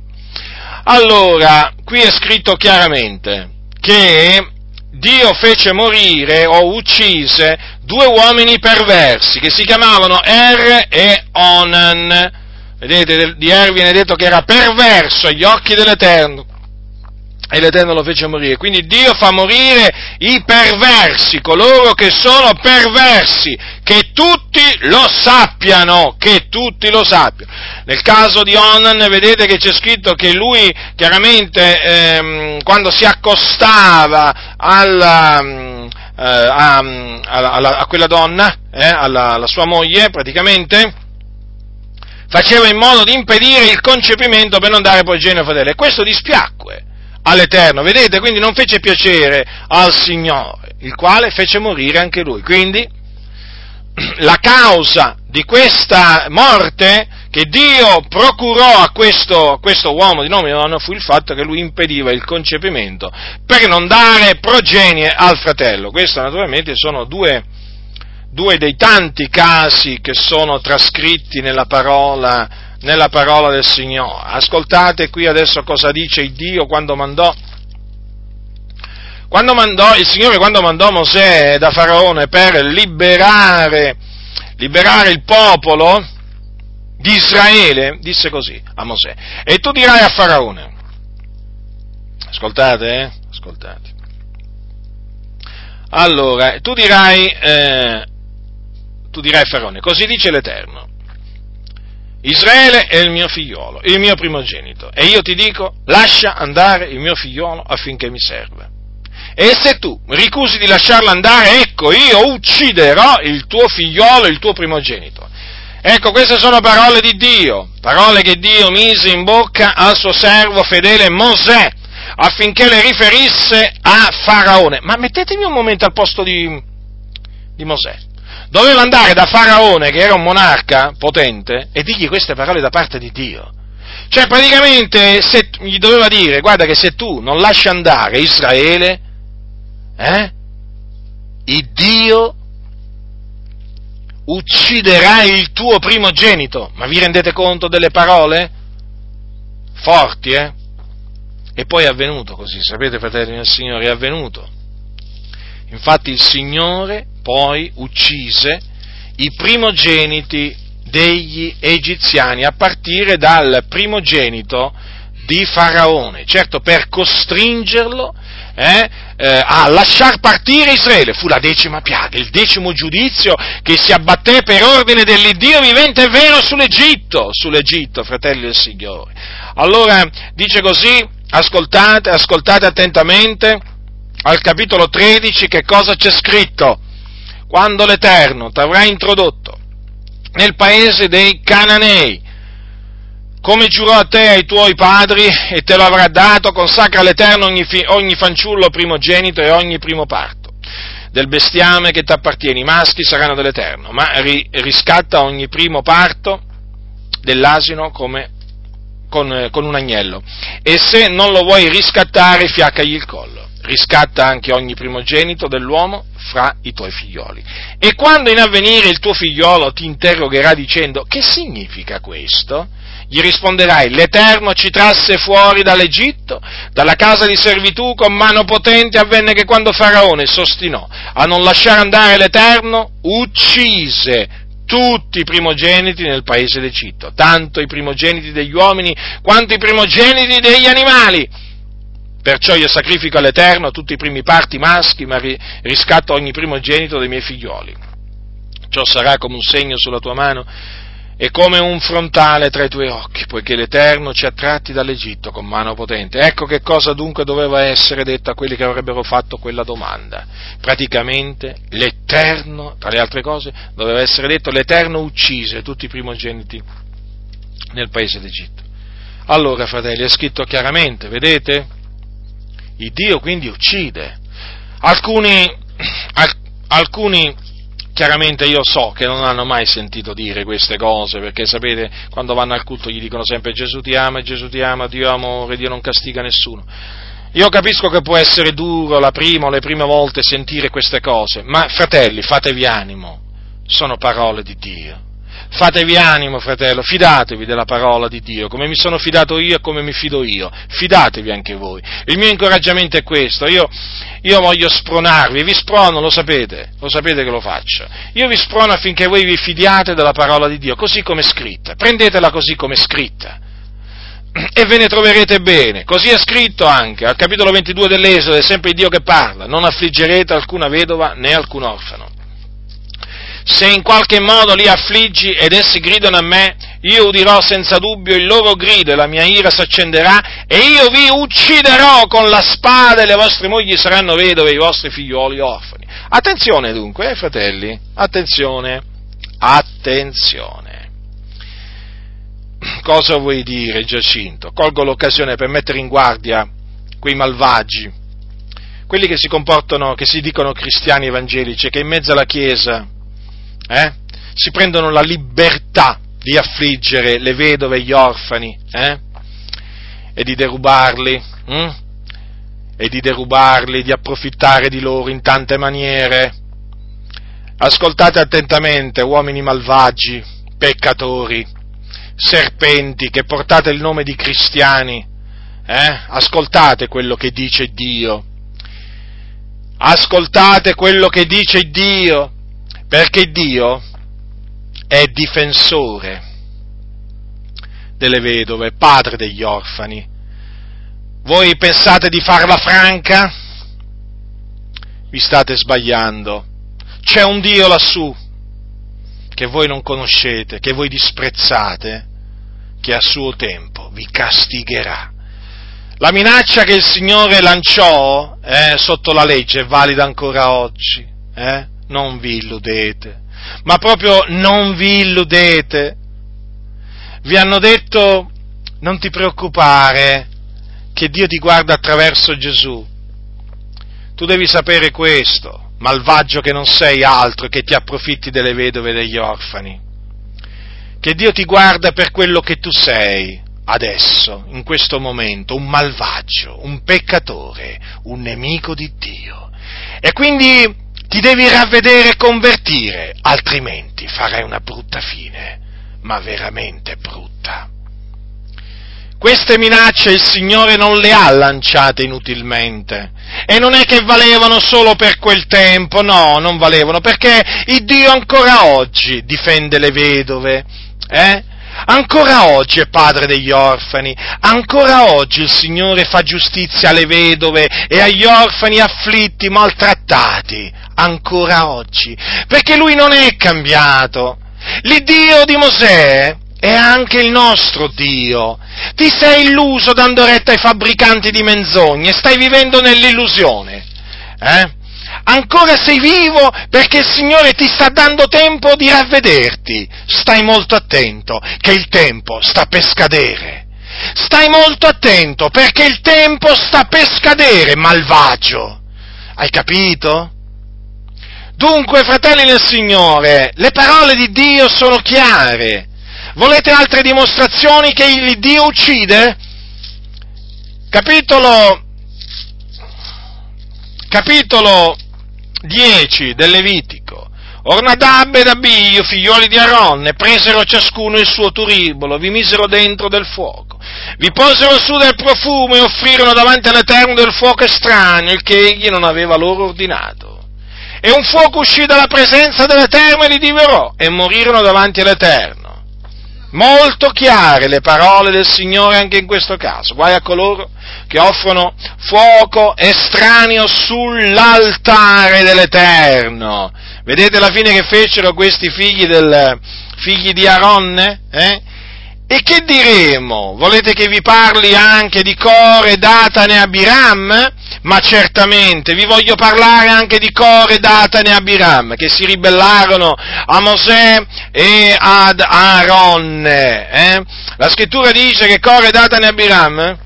S1: Allora, qui è scritto chiaramente che Dio fece morire o uccise due uomini perversi che si chiamavano Er e Onan. Vedete, di Er viene detto che era perverso agli occhi dell'Eterno e l'Eterno lo fece morire. Quindi Dio fa morire i perversi, coloro che sono perversi, che tutti lo sappiano, che tutti lo sappiano. Nel caso di Onan vedete che c'è scritto che lui chiaramente ehm, quando si accostava alla, eh, a, a, a, quella donna, eh, alla, alla sua moglie praticamente, faceva in modo di impedire il concepimento per non dare progenie fedele. E questo dispiacque all'Eterno, vedete? Quindi non fece piacere al Signore, il quale fece morire anche lui. Quindi (clears throat) la causa di questa morte che Dio procurò a questo, a questo uomo di nome Ioanna fu il fatto che lui impediva il concepimento per non dare progenie al fratello. Questi naturalmente sono due, due dei tanti casi che sono trascritti nella parola nella parola del Signore. Ascoltate qui adesso cosa dice il Dio quando mandò, quando mandò il Signore quando mandò Mosè da Faraone per liberare, liberare il popolo di Israele, disse così a Mosè, e tu dirai a Faraone, ascoltate, eh? ascoltate, allora, tu dirai, eh, tu dirai a Faraone, così dice l'Eterno, Israele è il mio figliolo, il mio primogenito, e io ti dico, lascia andare il mio figliolo affinché mi serva. E se tu ricusi di lasciarlo andare, ecco, io ucciderò il tuo figliolo, il tuo primogenito. Ecco, queste sono parole di Dio, parole che Dio mise in bocca al suo servo fedele Mosè, affinché le riferisse a Faraone. Ma mettetemi un momento al posto di, di Mosè doveva andare da Faraone, che era un monarca potente, e dirgli queste parole da parte di Dio. Cioè, praticamente, se, gli doveva dire, guarda che se tu non lasci andare Israele, eh, il Dio ucciderà il tuo primogenito. Ma vi rendete conto delle parole? Forti, eh? E poi è avvenuto così, sapete fratelli del Signore, è avvenuto. Infatti il Signore poi uccise i primogeniti degli egiziani, a partire dal primogenito di Faraone, certo per costringerlo eh, eh, a lasciar partire Israele. Fu la decima piaga, il decimo giudizio che si abbatté per ordine dell'Iddio vivente e vero sull'Egitto, sull'Egitto, fratelli del Signore. Allora dice così, ascoltate, ascoltate attentamente al capitolo 13 che cosa c'è scritto quando l'Eterno ti avrà introdotto nel paese dei Cananei, come giurò a te e ai tuoi padri e te lo avrà dato, consacra all'Eterno ogni, fi- ogni fanciullo primogenito e ogni primo parto. Del bestiame che ti appartiene, i maschi saranno dell'Eterno, ma ri- riscatta ogni primo parto dell'asino come con, con un agnello, e se non lo vuoi riscattare, fiaccagli il collo riscatta anche ogni primogenito dell'uomo fra i tuoi figlioli. E quando in avvenire il tuo figliolo ti interrogherà dicendo che significa questo? Gli risponderai, l'Eterno ci trasse fuori dall'Egitto, dalla casa di servitù con mano potente avvenne che quando Faraone s'ostinò a non lasciare andare l'Eterno, uccise tutti i primogeniti nel paese d'Egitto, tanto i primogeniti degli uomini quanto i primogeniti degli animali Perciò io sacrifico all'Eterno tutti i primi parti maschi, ma riscatto ogni primogenito dei miei figlioli. Ciò sarà come un segno sulla tua mano e come un frontale tra i tuoi occhi, poiché l'Eterno ci ha tratti dall'Egitto con mano potente. Ecco che cosa dunque doveva essere detto a quelli che avrebbero fatto quella domanda. Praticamente l'Eterno, tra le altre cose, doveva essere detto l'Eterno uccise tutti i primogeniti nel paese d'Egitto. Allora, fratelli, è scritto chiaramente, vedete? Il Dio quindi uccide. Alcuni, alcuni, chiaramente io so che non hanno mai sentito dire queste cose, perché sapete, quando vanno al culto gli dicono sempre Gesù ti ama, Gesù ti ama, Dio amore, Dio non castiga nessuno. Io capisco che può essere duro la prima o le prime volte sentire queste cose, ma fratelli, fatevi animo, sono parole di Dio Fatevi animo, fratello, fidatevi della parola di Dio, come mi sono fidato io e come mi fido io, fidatevi anche voi. Il mio incoraggiamento è questo, io, io voglio spronarvi, vi sprono, lo sapete, lo sapete che lo faccio. Io vi sprono affinché voi vi fidiate della parola di Dio, così come è scritta, prendetela così come è scritta. E ve ne troverete bene. Così è scritto anche al capitolo 22 dell'Esodo, è sempre Dio che parla, non affliggerete alcuna vedova né alcun orfano se in qualche modo li affliggi ed essi gridano a me, io udirò senza dubbio il loro grido e la mia ira si accenderà e io vi ucciderò con la spada e le vostre mogli saranno vedove e i vostri figlioli orfani. Attenzione dunque, eh, fratelli, attenzione, attenzione. Cosa vuoi dire, Giacinto? Colgo l'occasione per mettere in guardia quei malvagi, quelli che si comportano, che si dicono cristiani evangelici, che in mezzo alla Chiesa eh? si prendono la libertà di affliggere le vedove e gli orfani eh? e di derubarli, hm? e di derubarli, di approfittare di loro in tante maniere. Ascoltate attentamente, uomini malvagi, peccatori, serpenti che portate il nome di cristiani, eh? ascoltate quello che dice Dio, ascoltate quello che dice Dio, perché Dio è difensore delle vedove, padre degli orfani. Voi pensate di farla franca? Vi state sbagliando. C'è un Dio lassù che voi non conoscete, che voi disprezzate, che a suo tempo vi castigherà. La minaccia che il Signore lanciò eh, sotto la legge è valida ancora oggi. Eh? Non vi illudete, ma proprio non vi illudete. Vi hanno detto non ti preoccupare che Dio ti guarda attraverso Gesù. Tu devi sapere questo, malvagio che non sei altro che ti approfitti delle vedove e degli orfani. Che Dio ti guarda per quello che tu sei adesso, in questo momento, un malvagio, un peccatore, un nemico di Dio. E quindi ti devi ravvedere e convertire, altrimenti farai una brutta fine, ma veramente brutta. Queste minacce il Signore non le ha lanciate inutilmente e non è che valevano solo per quel tempo, no, non valevano, perché il Dio ancora oggi difende le vedove, eh? Ancora oggi è padre degli orfani, ancora oggi il Signore fa giustizia alle vedove e agli orfani afflitti, maltrattati, ancora oggi, perché Lui non è cambiato. L'Iddio di Mosè è anche il nostro Dio. Ti sei illuso dando retta ai fabbricanti di menzogne, stai vivendo nell'illusione. Eh? ancora sei vivo perché il Signore ti sta dando tempo di ravvederti. Stai molto attento che il tempo sta per scadere. Stai molto attento perché il tempo sta per scadere, malvagio. Hai capito? Dunque, fratelli del Signore, le parole di Dio sono chiare. Volete altre dimostrazioni che il Dio uccide? Capitolo, capitolo 10 del Levitico. Ornadab ed Abio, figlioli di Aronne, presero ciascuno il suo turibolo, vi misero dentro del fuoco, vi posero su del profumo e offrirono davanti all'Eterno del fuoco estraneo, il che egli non aveva loro ordinato. E un fuoco uscì dalla presenza dell'Eterno e li divorò, e morirono davanti all'Eterno. Molto chiare le parole del Signore anche in questo caso. Guai a coloro che offrono fuoco estraneo sull'altare dell'Eterno. Vedete la fine che fecero questi figli, del, figli di Aronne? Eh? E che diremo? Volete che vi parli anche di Core, Datane e Abiram? Ma certamente vi voglio parlare anche di Core, Datane e Abiram, che si ribellarono a Mosè e ad Aaronne. Eh? La scrittura dice che Core, Datane e Abiram,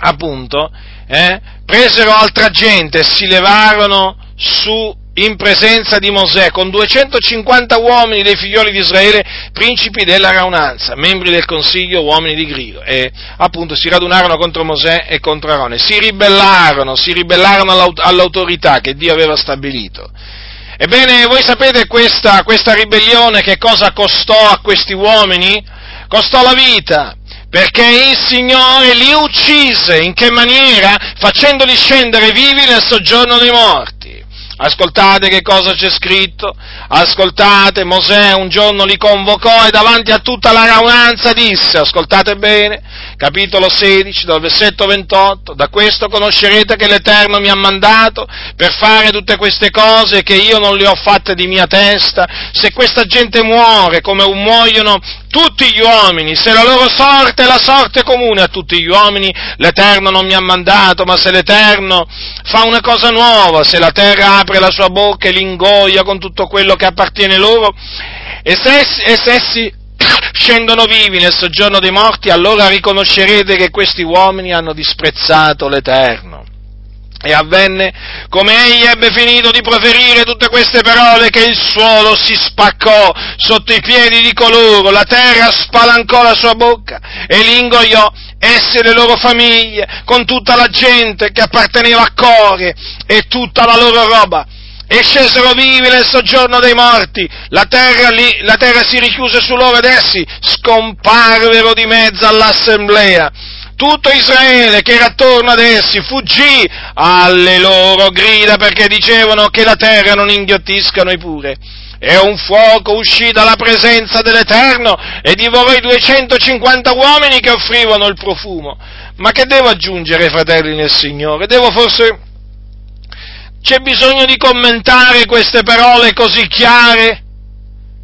S1: appunto, eh, presero altra gente e si levarono su in presenza di Mosè con 250 uomini dei figlioli di Israele, principi della raunanza, membri del consiglio, uomini di grido, e appunto si radunarono contro Mosè e contro Arone, si ribellarono, si ribellarono all'autorità che Dio aveva stabilito. Ebbene, voi sapete questa, questa ribellione che cosa costò a questi uomini? Costò la vita, perché il Signore li uccise, in che maniera? Facendoli scendere vivi nel soggiorno dei morti. Ascoltate che cosa c'è scritto, ascoltate, Mosè un giorno li convocò e davanti a tutta la raunanza disse, ascoltate bene, capitolo 16, dal versetto 28, da questo conoscerete che l'Eterno mi ha mandato per fare tutte queste cose che io non le ho fatte di mia testa, se questa gente muore come muoiono tutti gli uomini, se la loro sorte è la sorte comune a tutti gli uomini, l'Eterno non mi ha mandato, ma se l'Eterno fa una cosa nuova, se la terra apre la sua bocca e li ingoia con tutto quello che appartiene loro, e se e se essi scendono vivi nel soggiorno dei morti, allora riconoscerete che questi uomini hanno disprezzato l'Eterno. E avvenne, come egli ebbe finito di proferire tutte queste parole, che il suolo si spaccò sotto i piedi di coloro, la terra spalancò la sua bocca e li ingoiò, essi e le loro famiglie, con tutta la gente che apparteneva a Core e tutta la loro roba. E scesero vivi nel soggiorno dei morti, la terra, lì, la terra si richiuse su loro ed essi scomparvero di mezzo all'assemblea tutto Israele che era attorno ad essi fuggì alle loro grida perché dicevano che la terra non inghiottiscano i pure. E un fuoco uscì dalla presenza dell'Eterno e divorò i 250 uomini che offrivano il profumo. Ma che devo aggiungere, fratelli nel Signore? Devo forse... C'è bisogno di commentare queste parole così chiare?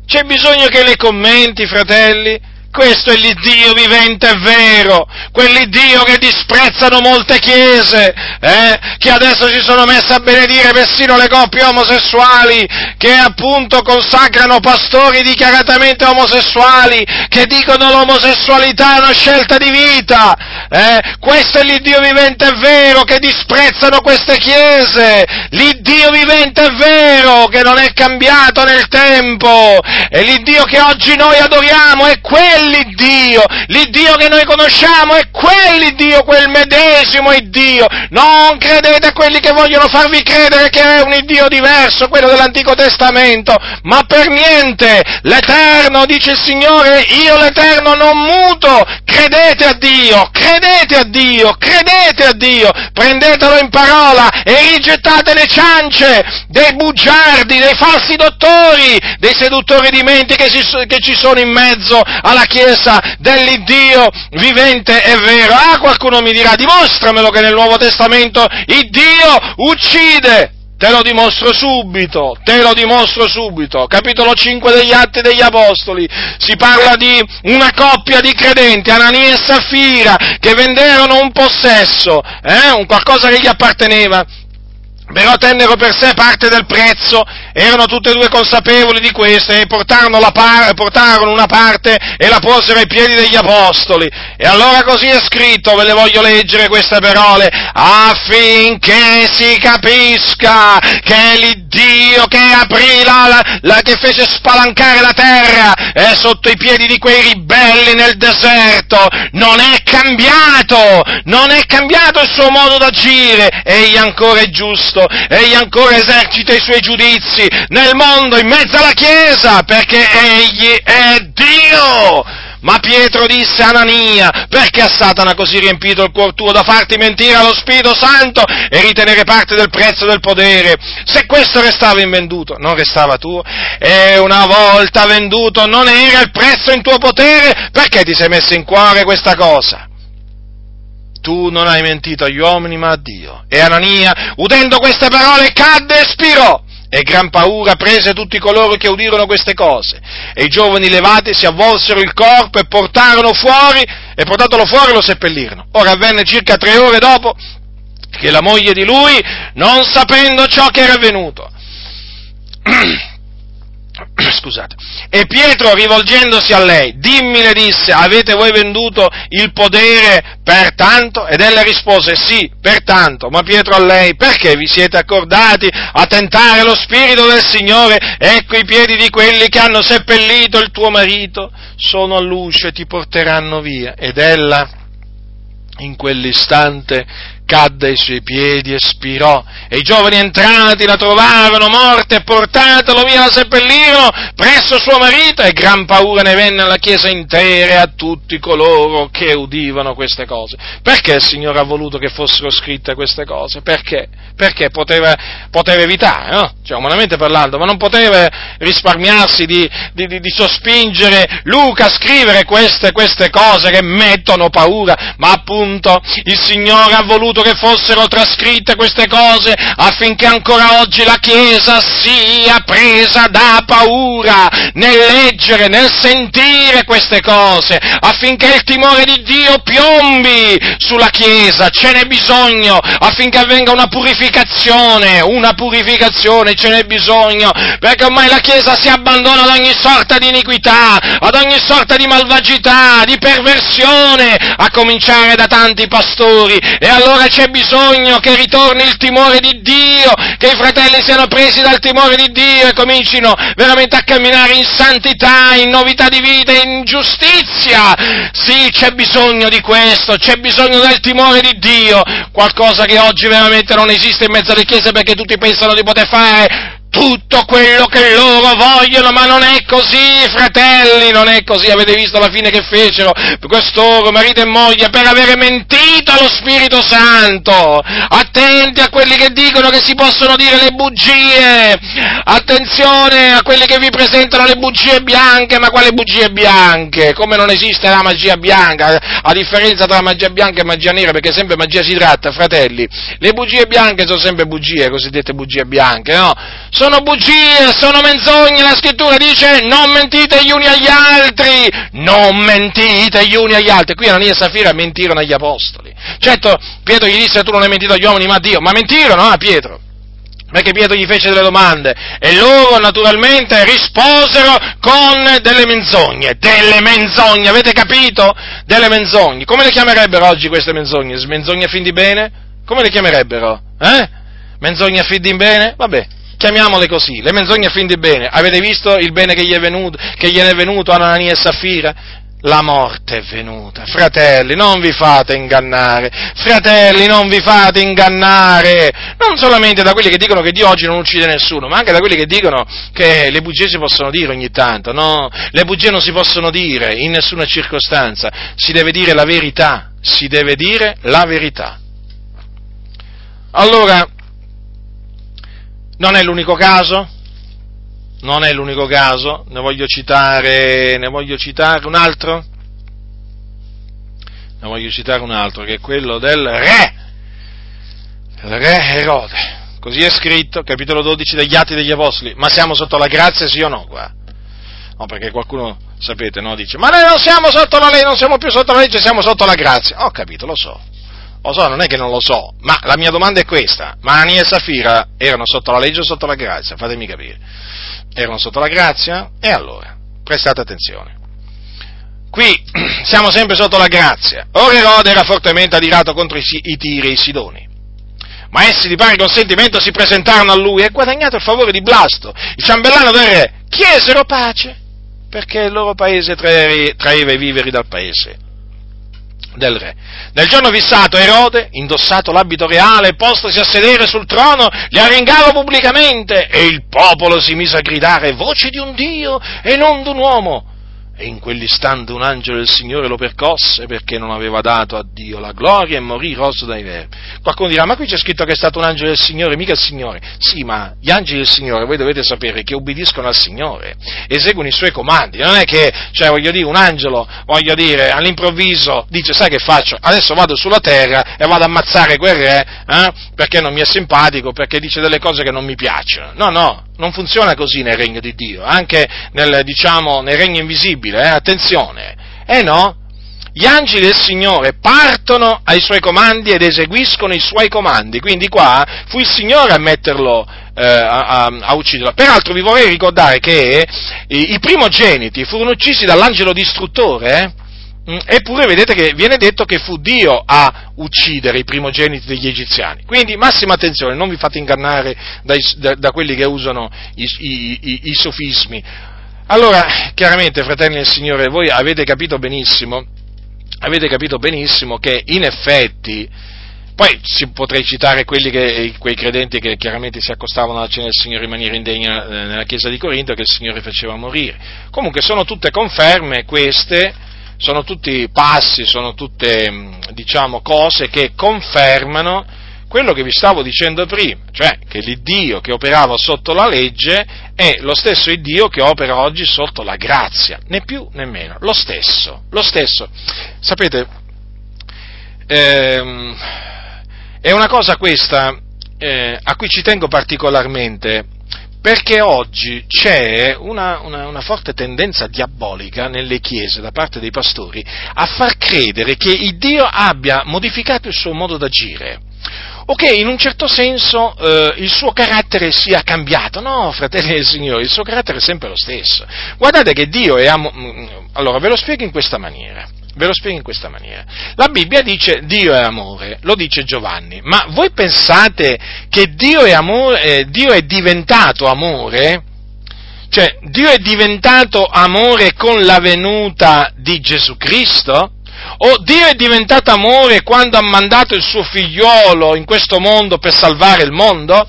S1: C'è bisogno che le commenti, fratelli? Questo è l'Iddio vivente e vero, quell'Iddio che disprezzano molte chiese, eh, che adesso si sono messe a benedire persino le coppie omosessuali, che appunto consacrano pastori dichiaratamente omosessuali, che dicono l'omosessualità è una scelta di vita. Eh. Questo è l'Iddio vivente e vero, che disprezzano queste chiese, l'Iddio vivente e vero, che non è cambiato nel tempo, e l'Iddio che oggi noi adoriamo è quello quell'Iddio, l'Iddio che noi conosciamo è quell'Iddio, quel medesimo Iddio. Non credete a quelli che vogliono farvi credere che è un Iddio diverso, quello dell'Antico Testamento, ma per niente. L'Eterno, dice il Signore, io l'Eterno non muto. Credete a Dio, credete a Dio, credete a Dio, prendetelo in parola e rigettate le ciance dei bugiardi, dei falsi dottori, dei seduttori di menti che, ci sono in mezzo alla Chiesa dell'Iddio vivente e vero. Ah, qualcuno mi dirà, dimostramelo che nel Nuovo Testamento il Dio uccide. Te lo dimostro subito, te lo dimostro subito. Capitolo 5 degli Atti degli Apostoli. Si parla di una coppia di credenti, Anania e Saffira, che vendevano un possesso, eh, un qualcosa che gli apparteneva però tennero per sé parte del prezzo, erano tutte e due consapevoli di questo e portarono, par- portarono, una parte e la posero ai piedi degli apostoli. E allora così è scritto, ve le voglio leggere queste parole, affinché si capisca che l'Iddio che aprì la, la, che fece spalancare la terra è sotto i piedi di quei ribelli nel deserto, non è cambiato, non è cambiato il suo modo d'agire, egli ancora è giusto Cristo, egli ancora esercita i suoi giudizi nel mondo, in mezzo alla Chiesa, perché egli è Dio. Ma Pietro disse a Anania, perché a Satana così riempito il cuore tuo da farti mentire allo Spirito Santo e ritenere parte del prezzo del potere? Se questo restava invenduto, non restava tuo? E una volta venduto non era il prezzo in tuo potere? Perché ti sei messo in cuore questa cosa? Tu non hai mentito agli uomini ma a Dio. E Anania, udendo queste parole, cadde e spirò. E gran paura prese tutti coloro che udirono queste cose. E i giovani levati si avvolsero il corpo e portarono fuori, e portatolo fuori lo seppellirono. Ora avvenne circa tre ore dopo che la moglie di lui, non sapendo ciò che era avvenuto, (clears throat) (clears throat) scusate, e Pietro rivolgendosi a lei, dimmi le disse, avete voi venduto il podere per tanto? Ed ella rispose, sì, per tanto, ma Pietro a lei, perché vi siete accordati a tentare lo Spirito del Signore? Ecco i piedi di quelli che hanno seppellito il tuo marito, sono all'uscio e ti porteranno via. Ed ella, in quell'istante, cadde ai suoi piedi e spirò, e i giovani entrati la trovarono morta e portatelo via la seppellirono presso suo marito, e gran paura ne venne alla chiesa intera e a tutti coloro che udivano queste cose. Perché il Signore ha voluto che fossero scritte queste cose? Perché? Perché poteva, poteva evitare, no? Cioè, umanamente parlando, ma non poteva risparmiarsi di, di, di, di sospingere Luca a scrivere queste, queste cose che mettono paura, ma appunto il Signore ha voluto che fossero trascritte queste cose affinché ancora oggi la Chiesa sia presa da paura nel leggere, nel sentire queste cose, affinché il timore di Dio piombi sulla Chiesa, ce n'è bisogno, affinché avvenga una purificazione, una purificazione ce n'è bisogno, perché ormai la Chiesa si abbandona ad ogni sorta di iniquità, ad ogni sorta di malvagità, di perversione, a cominciare da tanti pastori, e allora c'è bisogno che ritorni il timore di Dio, che i fratelli siano presi dal timore di Dio e comincino veramente a camminare in santità, in novità di vita, in giustizia. Sì, c'è bisogno di questo, c'è bisogno del timore di Dio, qualcosa che oggi veramente non esiste in mezzo alle chiese perché tutti pensano di poter fare tutto quello che loro vogliono, ma non è così, fratelli, non è così, avete visto la fine che fecero? Quest'oro, marito e moglie, per avere mentito allo Spirito Santo, attenti a quelli che dicono che si possono dire le bugie, attenzione a quelli che vi presentano le bugie bianche, ma quale bugie bianche? Come non esiste la magia bianca, a differenza tra magia bianca e magia nera, perché sempre magia si tratta, fratelli, le bugie bianche sono sempre bugie, cosiddette bugie bianche, no? Sono bugie, sono menzogne, la scrittura dice non mentite gli uni agli altri, non mentite gli uni agli altri. Qui Anania e Safira mentirono agli apostoli. Certo, Pietro gli disse tu non hai mentito agli uomini ma a Dio, ma mentirono a ah, Pietro. Perché Pietro gli fece delle domande e loro naturalmente risposero con delle menzogne, delle menzogne, avete capito? Delle menzogne. Come le chiamerebbero oggi queste menzogne? Menzogne a fin di bene? Come le chiamerebbero? Eh? Menzogne a fin di bene? Vabbè, chiamiamole così, le menzogne a fin di bene. Avete visto il bene che gli è venuto, che gliene è venuto a Anania e Saffira? La morte è venuta. Fratelli, non vi fate ingannare. Fratelli, non vi fate ingannare. Non solamente da quelli che dicono che Dio oggi non uccide nessuno, ma anche da quelli che dicono che le bugie si possono dire ogni tanto. No, le bugie non si possono dire in nessuna circostanza. Si deve dire la verità. Si deve dire la verità. Allora, non è l'unico caso, non è l'unico caso, ne voglio citare, ne voglio citare un altro, ne voglio citare un altro, che è quello del re, il re Erode. Così è scritto, capitolo 12 degli Atti degli Apostoli. Ma siamo sotto la grazia, sì o no? Qua? No, perché qualcuno, sapete, no, dice, ma noi non siamo sotto la legge, non siamo più sotto la legge, siamo sotto la grazia. Ho capito, lo so. Lo so, non è che non lo so, ma la mia domanda è questa. Ma Anania e Safira erano sotto la legge o sotto la grazia? Fatemi capire. Erano sotto la grazia? E allora, prestate attenzione. Qui (clears throat) siamo sempre sotto la grazia. Ora Erode era fortemente adirato contro i, i Tiri e i Sidoni. Ma essi di pari consentimento si presentarono a lui e guadagnato il favore di Blasto, il ciambellano del re, chiesero pace, perché il loro paese traeva i viveri dal paese del re. Nel giorno fissato Erode, indossato l'abito reale, postosi a sedere sul trono, li arringava pubblicamente e il popolo si mise a gridare voce di un Dio e non di un uomo e in quell'istante un angelo del Signore lo percosse perché non aveva dato a Dio la gloria e morì rosso dai verbi. Qualcuno dirà, ma qui c'è scritto che è stato un angelo del Signore, mica il Signore. Sì, ma gli angeli del Signore, voi dovete sapere che obbediscono al Signore, eseguono i suoi comandi. Non è che, cioè, voglio dire, un angelo, voglio dire, all'improvviso dice, sai che faccio? Adesso vado sulla terra e vado a ammazzare quel re, eh, perché non mi è simpatico, perché dice delle cose che non mi piacciono. No, no, non funziona così nel regno di Dio, anche nel, diciamo, nel regno invisibile, eh? attenzione. Eh no, gli angeli del Signore partono ai suoi comandi ed eseguiscono i suoi comandi, quindi qua fu il Signore a metterlo, eh, a, a, ucciderlo. Peraltro vi vorrei ricordare che i, i primogeniti furono uccisi dall'angelo distruttore, eh? Mm, eppure vedete che viene detto che fu Dio a uccidere i primogeniti degli egiziani. Quindi massima attenzione, non vi fate ingannare dai, da, da, quelli che usano i, i, i, i, sofismi. Allora, chiaramente, fratelli del Signore, voi avete capito benissimo, avete capito benissimo che in effetti Poi si, potrei citare che, quei credenti che chiaramente si accostavano alla cena del Signore in maniera indegna eh, nella chiesa di Corinto che il Signore faceva morire. Comunque sono tutte conferme queste, sono tutti passi, sono tutte mm, diciamo, cose che confermano quello che vi stavo dicendo prima, cioè che l'Iddio che operava sotto la legge è lo stesso Iddio che opera oggi sotto la grazia, né più né meno, lo stesso, lo stesso. Sapete, ehm, è una cosa questa eh, a cui ci tengo particolarmente perché oggi c'è una, una, una, forte tendenza diabolica nelle chiese da parte dei pastori a far credere che il Dio abbia modificato il suo modo d'agire o che in un certo senso eh, il suo carattere sia cambiato. No, fratelli del Signore, il suo carattere è sempre lo stesso. Guardate che Dio è amo... Mm, allora, ve lo spiego in questa maniera. Ve lo spiego in questa maniera. La Bibbia dice Dio è amore, lo dice Giovanni, ma voi pensate che Dio è, amore, eh, Dio è diventato amore? Cioè, Dio è diventato amore con la venuta di Gesù Cristo? O Dio è diventato amore quando ha mandato il suo figliolo in questo mondo per salvare il mondo?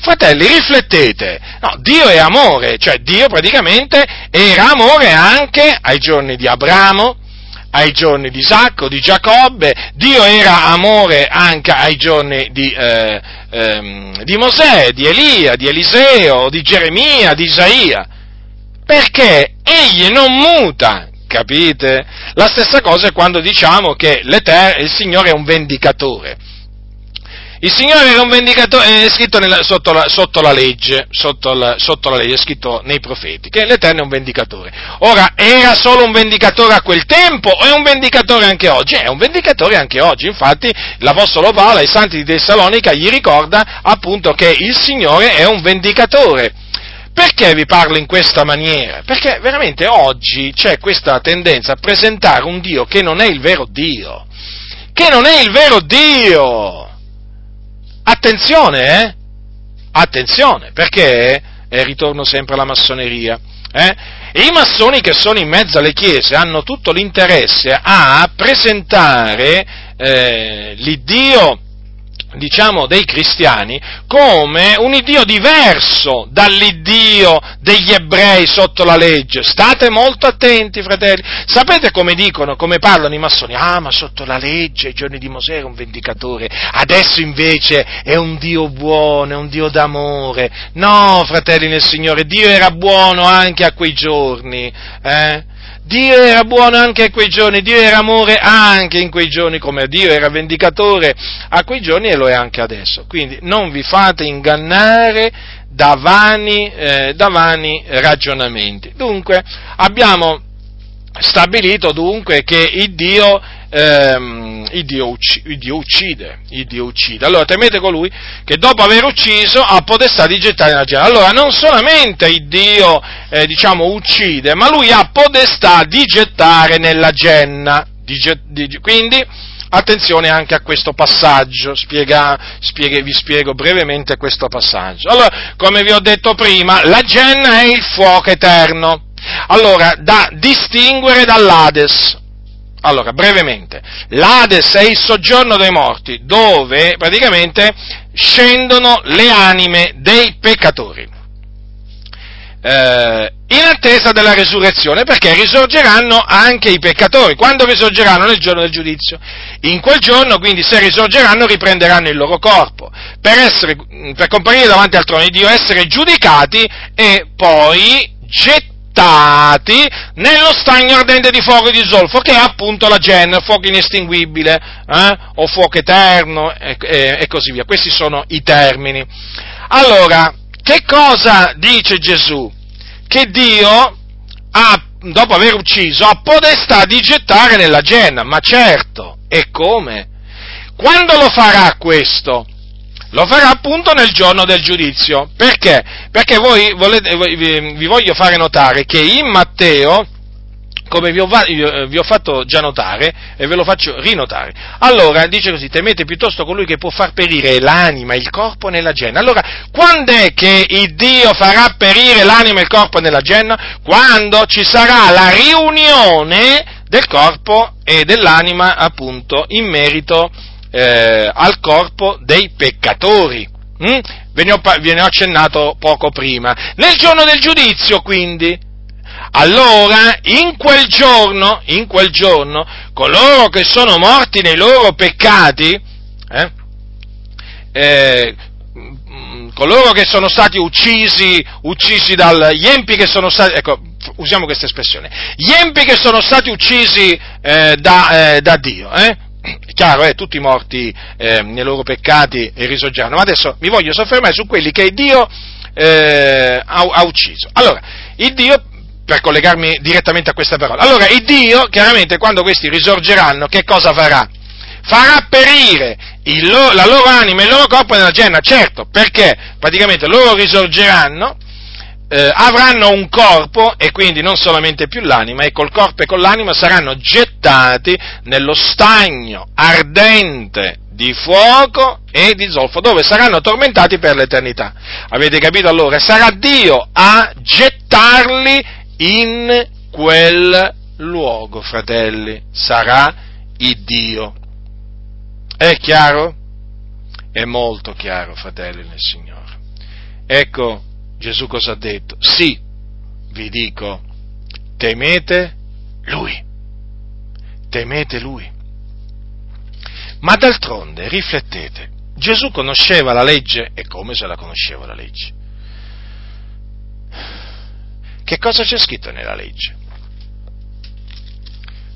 S1: Fratelli, riflettete. No, Dio è amore, cioè Dio praticamente era amore anche ai giorni di Abramo, ai giorni di Isacco, di Giacobbe, Dio era amore anche ai giorni di, eh, ehm, di Mosè, di Elia, di Eliseo, di Geremia, di Isaia, perché egli non muta, capite? La stessa cosa è quando diciamo che il Signore è un vendicatore. Il Signore era un vendicatore, è scritto nella, sotto, la, sotto, la, legge, sotto, la, sotto, la, legge, è scritto nei profeti, che l'Eterno è un vendicatore. Ora, era solo un vendicatore a quel tempo o è un vendicatore anche oggi? È un vendicatore anche oggi, infatti l'Apostolo Paolo ai Santi di Tessalonica gli ricorda appunto che il Signore è un vendicatore. Perché vi parlo in questa maniera? Perché veramente oggi c'è questa tendenza a presentare un Dio che non è il vero Dio, che non è il vero Dio Attenzione, eh? Attenzione, perché eh, ritorno sempre alla massoneria. Eh? I massoni che sono in mezzo alle chiese hanno tutto l'interesse a presentare eh, l'Iddio diciamo, dei cristiani come un Iddio diverso dall'Iddio degli ebrei sotto la legge. State molto attenti, fratelli. Sapete come dicono, come parlano i massoni? Ah, ma sotto la legge, ai giorni di Mosè era un vendicatore, adesso invece è un Dio buono, è un Dio d'amore. No, fratelli nel Signore, Dio era buono anche a quei giorni. Eh? Dio era buono anche a quei giorni, Dio era amore anche in quei giorni, come Dio era vendicatore a quei giorni e lo è anche adesso. Quindi non vi fate ingannare da vani, eh, da vani ragionamenti. Dunque, abbiamo stabilito dunque che il Dio ehm, il, Dio ucc- il, Dio uccide, il Dio uccide. Allora temete colui che dopo aver ucciso ha potestà di gettare nella genna. Allora non solamente il Dio, eh, diciamo, uccide, ma lui ha potestà di gettare nella genna. Di, di, quindi, attenzione anche a questo passaggio, spiega, spiega, vi spiego brevemente questo passaggio. Allora, come vi ho detto prima, la genna è il fuoco eterno. Allora, da distinguere dall'Ades. Allora, brevemente, l'Ades è il soggiorno dei morti, dove praticamente scendono le anime dei peccatori. Eh, in attesa della risurrezione, perché risorgeranno anche i peccatori. Quando risorgeranno? Nel giorno del giudizio. In quel giorno, quindi, se risorgeranno, riprenderanno il loro corpo, per, essere, per comparire davanti al trono di Dio, essere giudicati e poi gettati gettati nello stagno ardente di fuoco e di zolfo, che è appunto la genna, fuoco inestinguibile, eh? o fuoco eterno, e, e, e così via. Questi sono i termini. Allora, che cosa dice Gesù? Che Dio ha, dopo aver ucciso, ha potestà di gettare nella genna, ma certo, e come? Quando lo farà questo? Lo farà appunto nel giorno del giudizio. Perché? Perché voi volete, vi voglio fare notare che in Matteo, come vi ho, vi ho, fatto già notare e ve lo faccio rinotare. Allora, dice così, temete piuttosto colui che può far perire l'anima il corpo nella genna. Allora, quando è che il Dio farà perire l'anima e il corpo nella genna? Quando ci sarà la riunione del corpo e dell'anima, appunto, in merito eh, al corpo dei peccatori. Mm? Ve, ne ho, ve ne ho accennato poco prima. Nel giorno del giudizio, quindi, allora in quel giorno, in quel giorno, coloro che sono morti nei loro peccati, eh, eh, coloro che sono stati uccisi, uccisi dal, gli empi che sono stati, ecco, usiamo questa espressione, gli empi che sono stati uccisi eh, da, eh, da, Dio, eh? chiaro, eh, tutti morti eh, nei loro peccati e risorgeranno, ma adesso mi voglio soffermare su quelli che Dio eh, ha, ha, ucciso. Allora, il Dio, per collegarmi direttamente a questa parola, allora il Dio, chiaramente, quando questi risorgeranno, che cosa farà? Farà perire lo, la loro anima e il loro corpo nella genna, certo, perché praticamente loro risorgeranno, eh, avranno un corpo e quindi non solamente più l'anima, e col corpo e con l'anima saranno gettati nello stagno ardente di fuoco e di zolfo, dove saranno tormentati per l'eternità. Avete capito allora? Sarà Dio a gettarli in quel luogo, fratelli, sarà il Dio. È chiaro? È molto chiaro, fratelli nel Signore. Ecco, Gesù cosa ha detto? Sì, vi dico, temete Lui. Temete Lui. Ma d'altronde, riflettete, Gesù conosceva la legge e come se la conosceva la legge. Che cosa c'è scritto nella legge?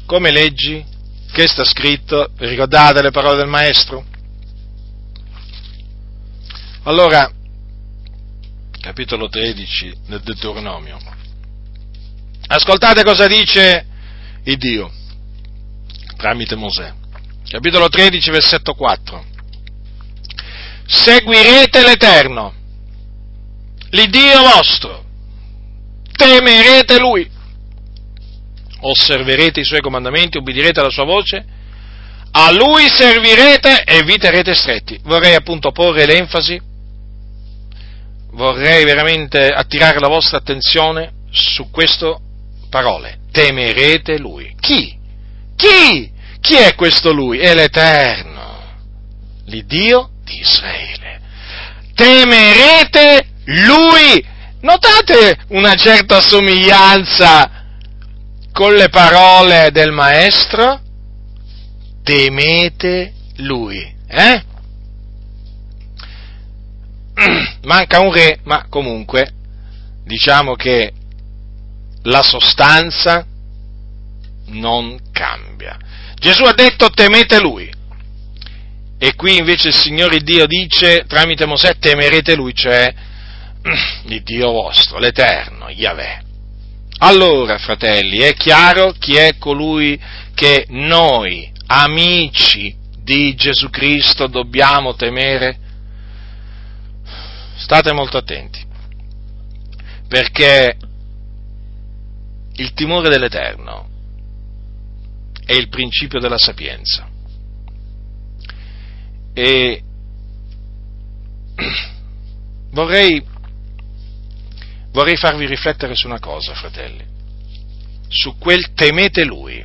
S1: Come leggi? Che sta scritto? Ricordate le parole del Maestro? Allora, capitolo 13 del Deuteronomio. Ascoltate cosa dice il Dio tramite Mosè. Capitolo 13, versetto 4. Seguirete l'Eterno, l'Iddio vostro, temerete Lui, osserverete i Suoi comandamenti, ubbidirete alla Sua voce, a Lui servirete e vi terrete stretti. Vorrei appunto porre l'enfasi vorrei veramente attirare la vostra attenzione su queste parole. Temerete Lui. Chi? Chi? Chi è questo Lui? È l'Eterno, l'Iddio di Israele. Temerete Lui. Notate una certa somiglianza con le parole del Maestro? Temete Lui. Eh? (clears throat) manca un re, ma comunque diciamo che la sostanza non cambia. Gesù ha detto temete lui. E qui invece il Signore Dio dice tramite Mosè temerete lui, cioè (clears throat) il Dio vostro, l'Eterno, Yahweh. Allora, fratelli, è chiaro chi è colui che noi, amici di Gesù Cristo, dobbiamo temere? State molto attenti, perché il timore dell'Eterno è il principio della sapienza. E (clears throat) vorrei, vorrei farvi riflettere su una cosa, fratelli, su quel temete Lui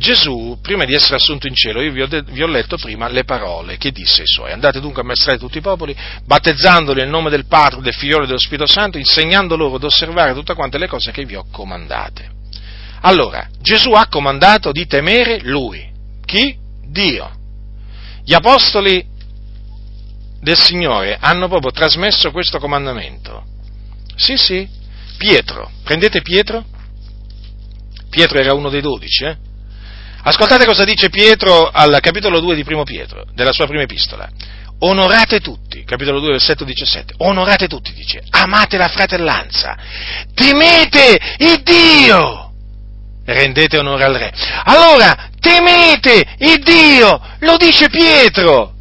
S1: Gesù, prima di essere assunto in cielo, io vi ho, de- vi ho, letto prima le parole che disse ai suoi. Andate dunque a ammaestrare tutti i popoli, battezzandoli nel nome del Padre, del Figlio e dello Spirito Santo, insegnando loro ad osservare tutte quante le cose che vi ho comandate. Allora, Gesù ha comandato di temere Lui. Chi? Dio. Gli apostoli del Signore hanno proprio trasmesso questo comandamento. Sì, sì. Pietro, prendete Pietro? Pietro era uno dei dodici, eh? Ascoltate cosa dice Pietro al capitolo 2 di Primo Pietro, della sua prima epistola. Onorate tutti, capitolo 2, versetto 17, onorate tutti, dice, amate la fratellanza, temete il Dio, rendete onore al Re. Allora, temete il Dio, lo dice Pietro.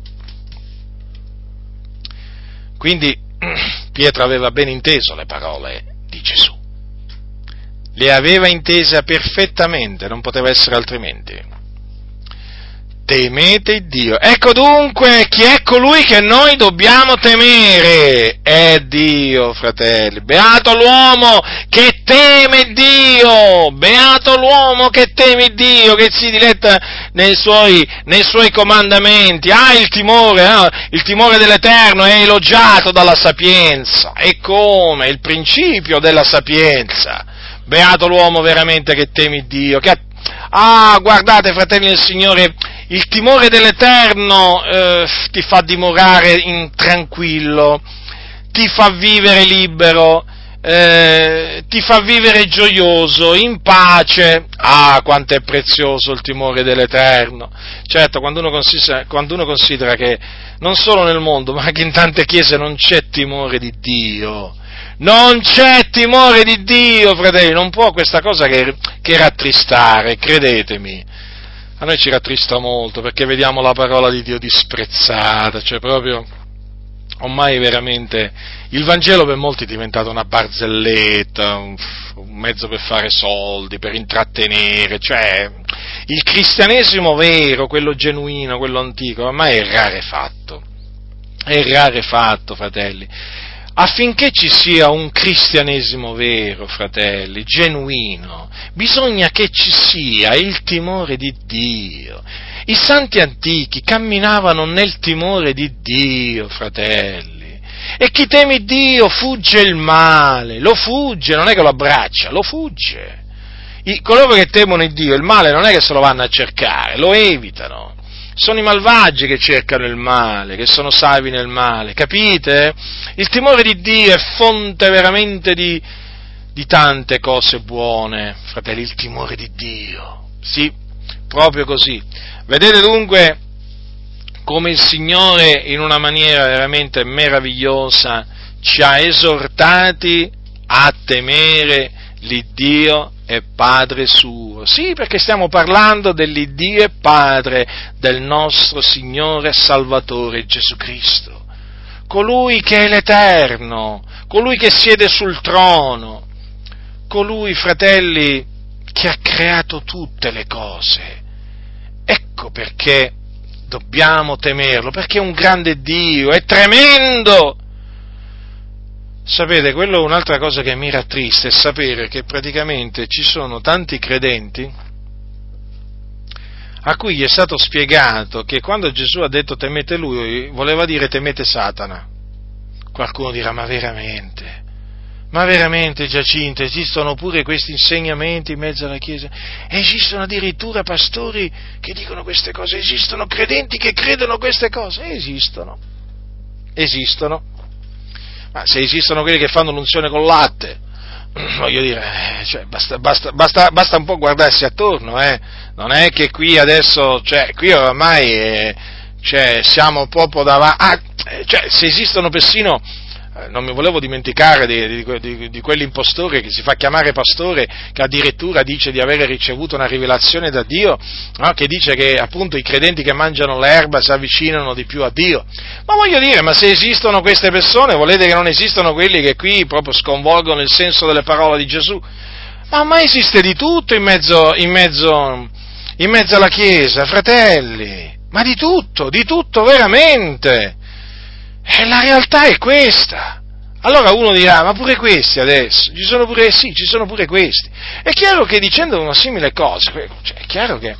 S1: Quindi (clears throat) Pietro aveva ben inteso le parole di Gesù le aveva intese perfettamente, non poteva essere altrimenti. temete Dio. Ecco dunque chi è colui che noi dobbiamo temere. È Dio, fratelli. Beato l'uomo che teme Dio. Beato l'uomo che teme Dio, che si diletta nei suoi, nei suoi comandamenti. Ha il timore, eh? il timore dell'Eterno è elogiato dalla sapienza. E come? Il principio della sapienza. Beato l'uomo veramente che teme Dio, che Ah, guardate, fratelli del Signore, il timore dell'Eterno eh, ti fa dimorare in tranquillo, ti fa vivere libero, eh, ti fa vivere gioioso, in pace. Ah, quanto è prezioso il timore dell'Eterno. Certo, quando uno, considera, quando uno considera che non solo nel mondo, ma anche in tante chiese non c'è timore di Dio, non c'è timore di Dio, fratelli, non può questa cosa che, che rattristare, credetemi. A noi ci rattrista molto perché vediamo la parola di Dio disprezzata, cioè proprio ormai veramente il Vangelo per molti è diventato una barzelletta, un, mezzo per fare soldi, per intrattenere, cioè il cristianesimo vero, quello genuino, quello antico, ormai è rarefatto, è rarefatto, fratelli affinché ci sia un cristianesimo vero, fratelli, genuino, bisogna che ci sia il timore di Dio. I santi antichi camminavano nel timore di Dio, fratelli. E chi teme Dio fugge il male, lo fugge, non è che lo abbraccia, lo fugge. I, coloro che temono Dio, il male non è che se lo vanno a cercare, lo evitano sono i malvagi che cercano il male, che sono savi nel male, capite? Il timore di Dio è fonte veramente di, di tante cose buone, fratelli, il timore di Dio, sì, proprio così. Vedete dunque come il Signore in una maniera veramente meravigliosa ci ha esortati a temere l'Iddio e Padre suo. Sì, perché stiamo parlando dell'Iddio e Padre del nostro Signore Salvatore Gesù Cristo. Colui che è l'Eterno, colui che siede sul trono, colui, fratelli, che ha creato tutte le cose. Ecco perché dobbiamo temerlo, perché è un grande Dio, è tremendo Sapete, quello è un'altra cosa che mi rattrista, è sapere che praticamente ci sono tanti credenti a cui è stato spiegato che quando Gesù ha detto temete lui, voleva dire temete Satana. Qualcuno dirà, ma veramente? Ma veramente Giacinto, esistono pure questi insegnamenti in mezzo alla Chiesa? Esistono addirittura pastori che dicono queste cose? Esistono credenti che credono queste cose? Esistono. Esistono. Ma se esistono quelli che fanno l'unzione col latte, (clears throat) voglio dire, cioè, basta, basta, basta, basta, un po' guardarsi attorno, eh? non è che qui adesso, cioè, qui ormai eh, cioè, siamo proprio davanti, ah, cioè, se esistono persino eh, non mi volevo dimenticare di, di, di, di, quell'impostore che si fa chiamare pastore, che addirittura dice di avere ricevuto una rivelazione da Dio, no? che dice che appunto i credenti che mangiano l'erba si avvicinano di più a Dio. Ma voglio dire, ma se esistono queste persone, volete che non esistono quelli che qui proprio sconvolgono il senso delle parole di Gesù? Ma ormai esiste di tutto in mezzo, in mezzo, in mezzo alla Chiesa, fratelli, ma di tutto, di tutto veramente. E la realtà è questa. Allora uno dirà, ma pure questi adesso, ci sono pure, sì, ci sono pure questi. È chiaro che dicendo una simile cosa, cioè, è chiaro che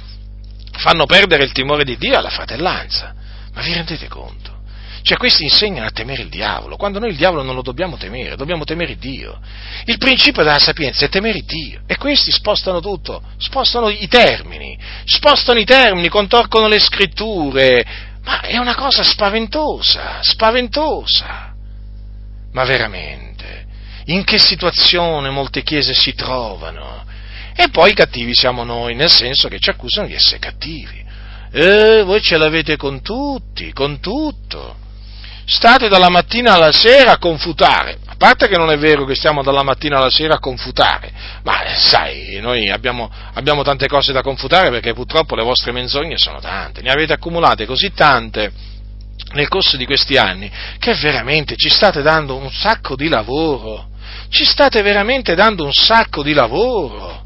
S1: fanno perdere il timore di Dio alla fratellanza. Ma vi rendete conto? Cioè questi insegnano a temere il diavolo, quando noi il diavolo non lo dobbiamo temere, dobbiamo temere Dio. Il principio della sapienza è temere Dio e questi spostano tutto, spostano i termini, spostano i termini, contorcono le scritture, ma è una cosa spaventosa, spaventosa. Ma veramente, in che situazione molte chiese si trovano? E poi cattivi siamo noi, nel senso che ci accusano di essere cattivi. E voi ce l'avete con tutti, con tutto. State dalla mattina alla sera a confutare parte che non è vero che stiamo dalla mattina alla sera a confutare, ma eh, sai, noi abbiamo, abbiamo tante cose da confutare perché purtroppo le vostre menzogne sono tante, ne avete accumulate così tante nel corso di questi anni che veramente ci state dando un sacco di lavoro, ci state veramente dando un sacco di lavoro.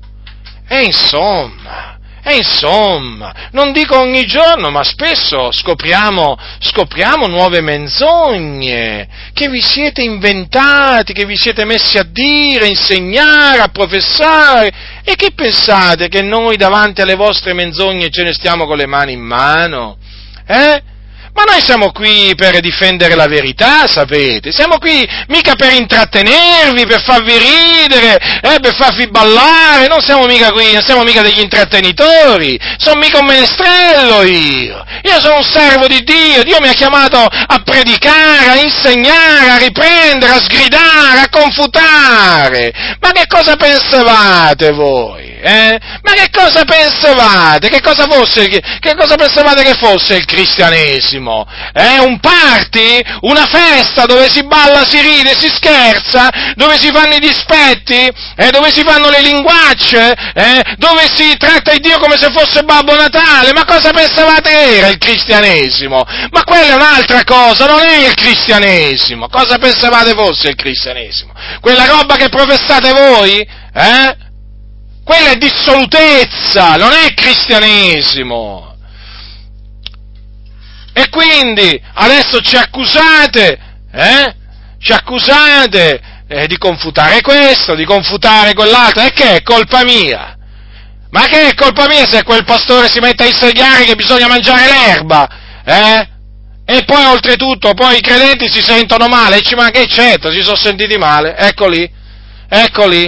S1: E insomma, E insomma, non dico ogni giorno, ma spesso scopriamo, scopriamo, nuove menzogne che vi siete inventati, che vi siete messi a dire, a insegnare, a professare. E che pensate che noi davanti alle vostre menzogne ce ne stiamo con le mani in mano? Eh? Ma noi siamo qui per difendere la verità, sapete? Siamo qui mica per intrattenervi, per farvi ridere, eh, per farvi ballare, non siamo mica qui, non siamo mica degli intrattenitori, sono mica un menestrello io. Io sono un servo di Dio, Dio mi ha chiamato a predicare, a insegnare, a riprendere, a sgridare, a confutare. Ma che cosa pensavate voi? Eh? Ma che cosa pensavate? Che cosa, fosse, che cosa pensavate che fosse il cristianesimo? Eh? Un party? Una festa dove si balla, si ride, si scherza? Dove si fanno i dispetti? Eh? Dove si fanno le linguacce? Eh? Dove si tratta il Dio come se fosse Babbo Natale? Ma cosa pensavate era il cristianesimo? Ma quella è un'altra cosa, non è il cristianesimo. Cosa pensavate fosse il cristianesimo? Quella roba che professate voi? Eh? Quella è dissolutezza, non è cristianesimo. E quindi adesso ci accusate, eh? Ci accusate eh, di confutare questo, di confutare quell'altro, e che è colpa mia? Ma che è colpa mia se quel pastore si mette a insegnare che bisogna mangiare l'erba, eh? E poi oltretutto, poi i credenti si sentono male, e ci manca, e certo, si sono sentiti male, eccoli, eccoli,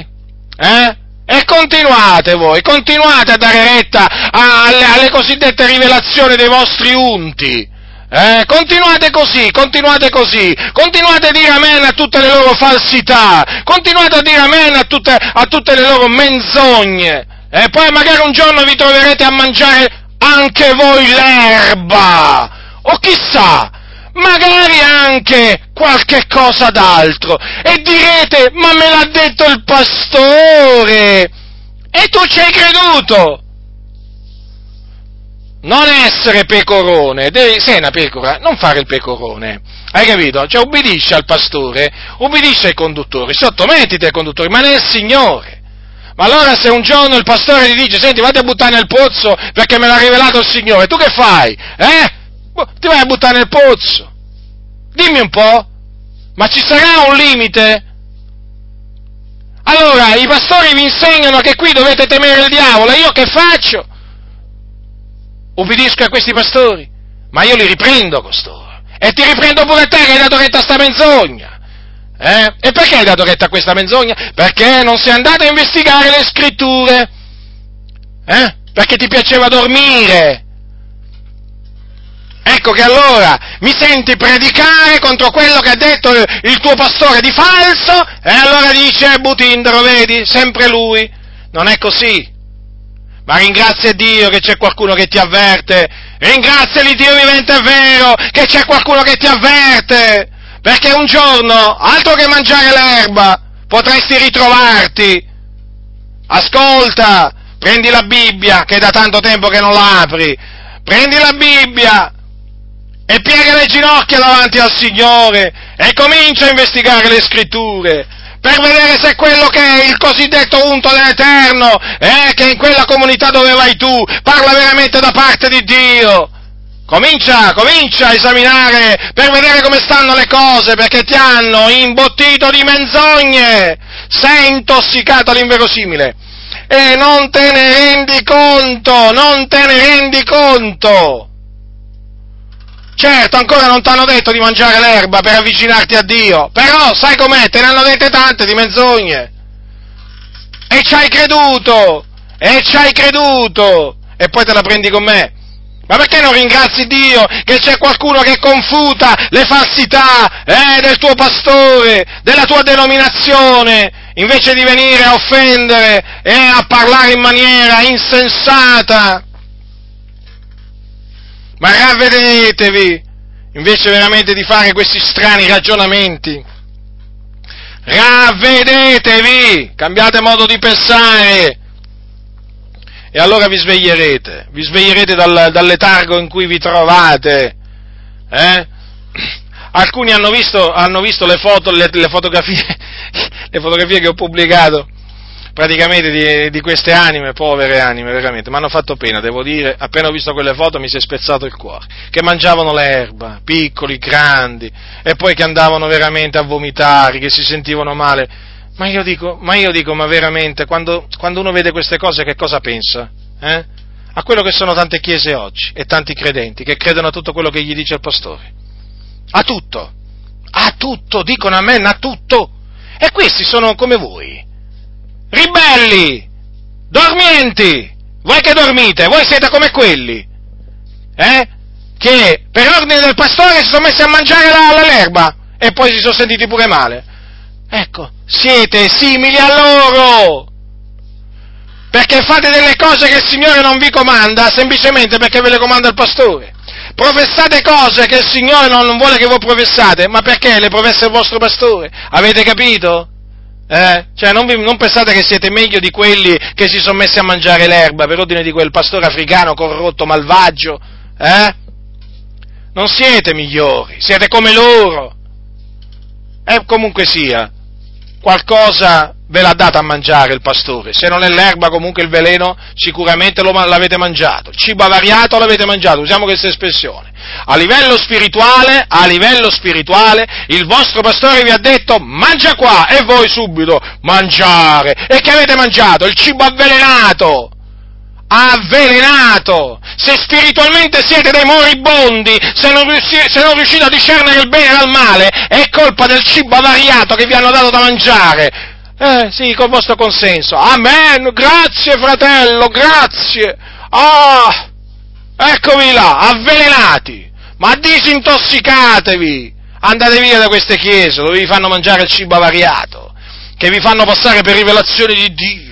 S1: eh? E continuate voi, continuate a dare retta alle, alle cosiddette rivelazioni dei vostri unti. Eh? Continuate così, continuate così, continuate a dire amen a tutte le loro falsità, continuate a dire amen a tutte, a tutte le loro menzogne, e poi magari un giorno vi troverete a mangiare anche voi l'erba, o chissà, magari anche qualche cosa d'altro. E direte ma me l'ha detto il pastore e tu ci hai creduto. Non essere pecorone, devi, sei una pecora, non fare il pecorone, hai capito? Cioè ubbidisci al pastore, ubbidisci ai conduttori, sottomettiti ai conduttori, ma nel Signore. Ma allora se un giorno il pastore ti dice, senti, vatti a buttare nel pozzo perché me l'ha rivelato il Signore, tu che fai? Eh? Boh, ti vai a buttare nel pozzo. Dimmi un po', ma ci sarà un limite? Allora, i pastori vi insegnano che qui dovete temere il diavolo, e io che faccio? Ubbidisco a questi pastori, ma io li riprendo costoro. E ti riprendo pure te che hai dato retta a sta menzogna. Eh? E perché hai dato retta a questa menzogna? Perché non sei andato a investigare le scritture. Eh? Perché ti piaceva dormire. Ecco che allora mi senti predicare contro quello che ha detto il tuo pastore di falso e allora dice Butindaro, vedi, sempre lui. Non è così. Ma ringrazia Dio che c'è qualcuno che ti avverte. Ringrazia l'Iddio vivente è vero che c'è qualcuno che ti avverte. Perché un giorno, altro che mangiare l'erba, potresti ritrovarti. Ascolta, prendi la Bibbia, che è da tanto tempo che non la apri. Prendi la Bibbia, e piega le ginocchia davanti al Signore e comincia a investigare le scritture per vedere se quello che è il cosiddetto unto dell'Eterno, eh, che in quella comunità dove vai tu, parla veramente da parte di Dio. Comincia, comincia a esaminare per vedere come stanno le cose, perché ti hanno imbottito di menzogne, sei intossicato all'inverosimile e non te ne rendi conto, non te ne rendi conto. Certo, ancora non ti hanno detto di mangiare l'erba per avvicinarti a Dio, però sai com'è, te ne hanno dette tante di menzogne. E ci hai creduto, e ci hai creduto, e poi te la prendi con me. Ma perché non ringrazi Dio che c'è qualcuno che confuta le falsità eh, del tuo pastore, della tua denominazione, invece di venire a offendere e a parlare in maniera insensata? Ma ravvedetevi, invece veramente di fare questi strani ragionamenti. Ravvedetevi, cambiate modo di pensare. E allora vi sveglierete, vi sveglierete dal, dal letargo in cui vi trovate. Eh? Alcuni hanno visto, hanno visto le, foto, le, le, fotografie, (laughs) le fotografie che ho pubblicato praticamente di, di queste anime, povere anime, veramente, mi hanno fatto pena, devo dire, appena ho visto quelle foto mi si è spezzato il cuore, che mangiavano l'erba, piccoli, grandi, e poi che andavano veramente a vomitare, che si sentivano male. Ma io dico, ma, io dico, ma veramente, quando, quando uno vede queste cose che cosa pensa? Eh? A quello che sono tante chiese oggi e tanti credenti che credono a tutto quello che gli dice il pastore. A tutto, a tutto, dicono amen, a tutto. E questi sono come voi, ribelli, dormienti, voi che dormite, voi siete come quelli, eh? Che per ordine del pastore si sono messi a mangiare la, l'erba e poi si sono sentiti pure male. Ecco, siete simili a loro perché fate delle cose che il Signore non vi comanda semplicemente perché ve le comanda il pastore. Professate cose che il Signore non vuole che voi professate, ma perché le professa il vostro pastore? Avete capito? Eh? Cioè non, vi, non, pensate che siete meglio di quelli che si sono messi a mangiare l'erba per ordine di quel pastore africano corrotto, malvagio? Eh? Non siete migliori, siete come loro. E comunque sia, qualcosa ve l'ha data a mangiare il pastore, se non è l'erba comunque il veleno sicuramente lo, l'avete mangiato, il cibo avariato l'avete mangiato, usiamo questa espressione. A livello spirituale, a livello spirituale, il vostro pastore vi ha detto mangia qua e voi subito mangiare. E che avete mangiato? Il cibo avvelenato! Avvelenato. Se spiritualmente siete dei moribondi, se non, riuscite, se non riuscite a discernere il bene dal male, è colpa del cibo avariato che vi hanno dato da mangiare. Eh, sì, col vostro consenso. Amen, grazie fratello, grazie. Ah, eccovi là, avvelenati. Ma disintossicatevi. Andate via da queste chiese dove vi fanno mangiare il cibo avariato, che vi fanno passare per rivelazioni di Dio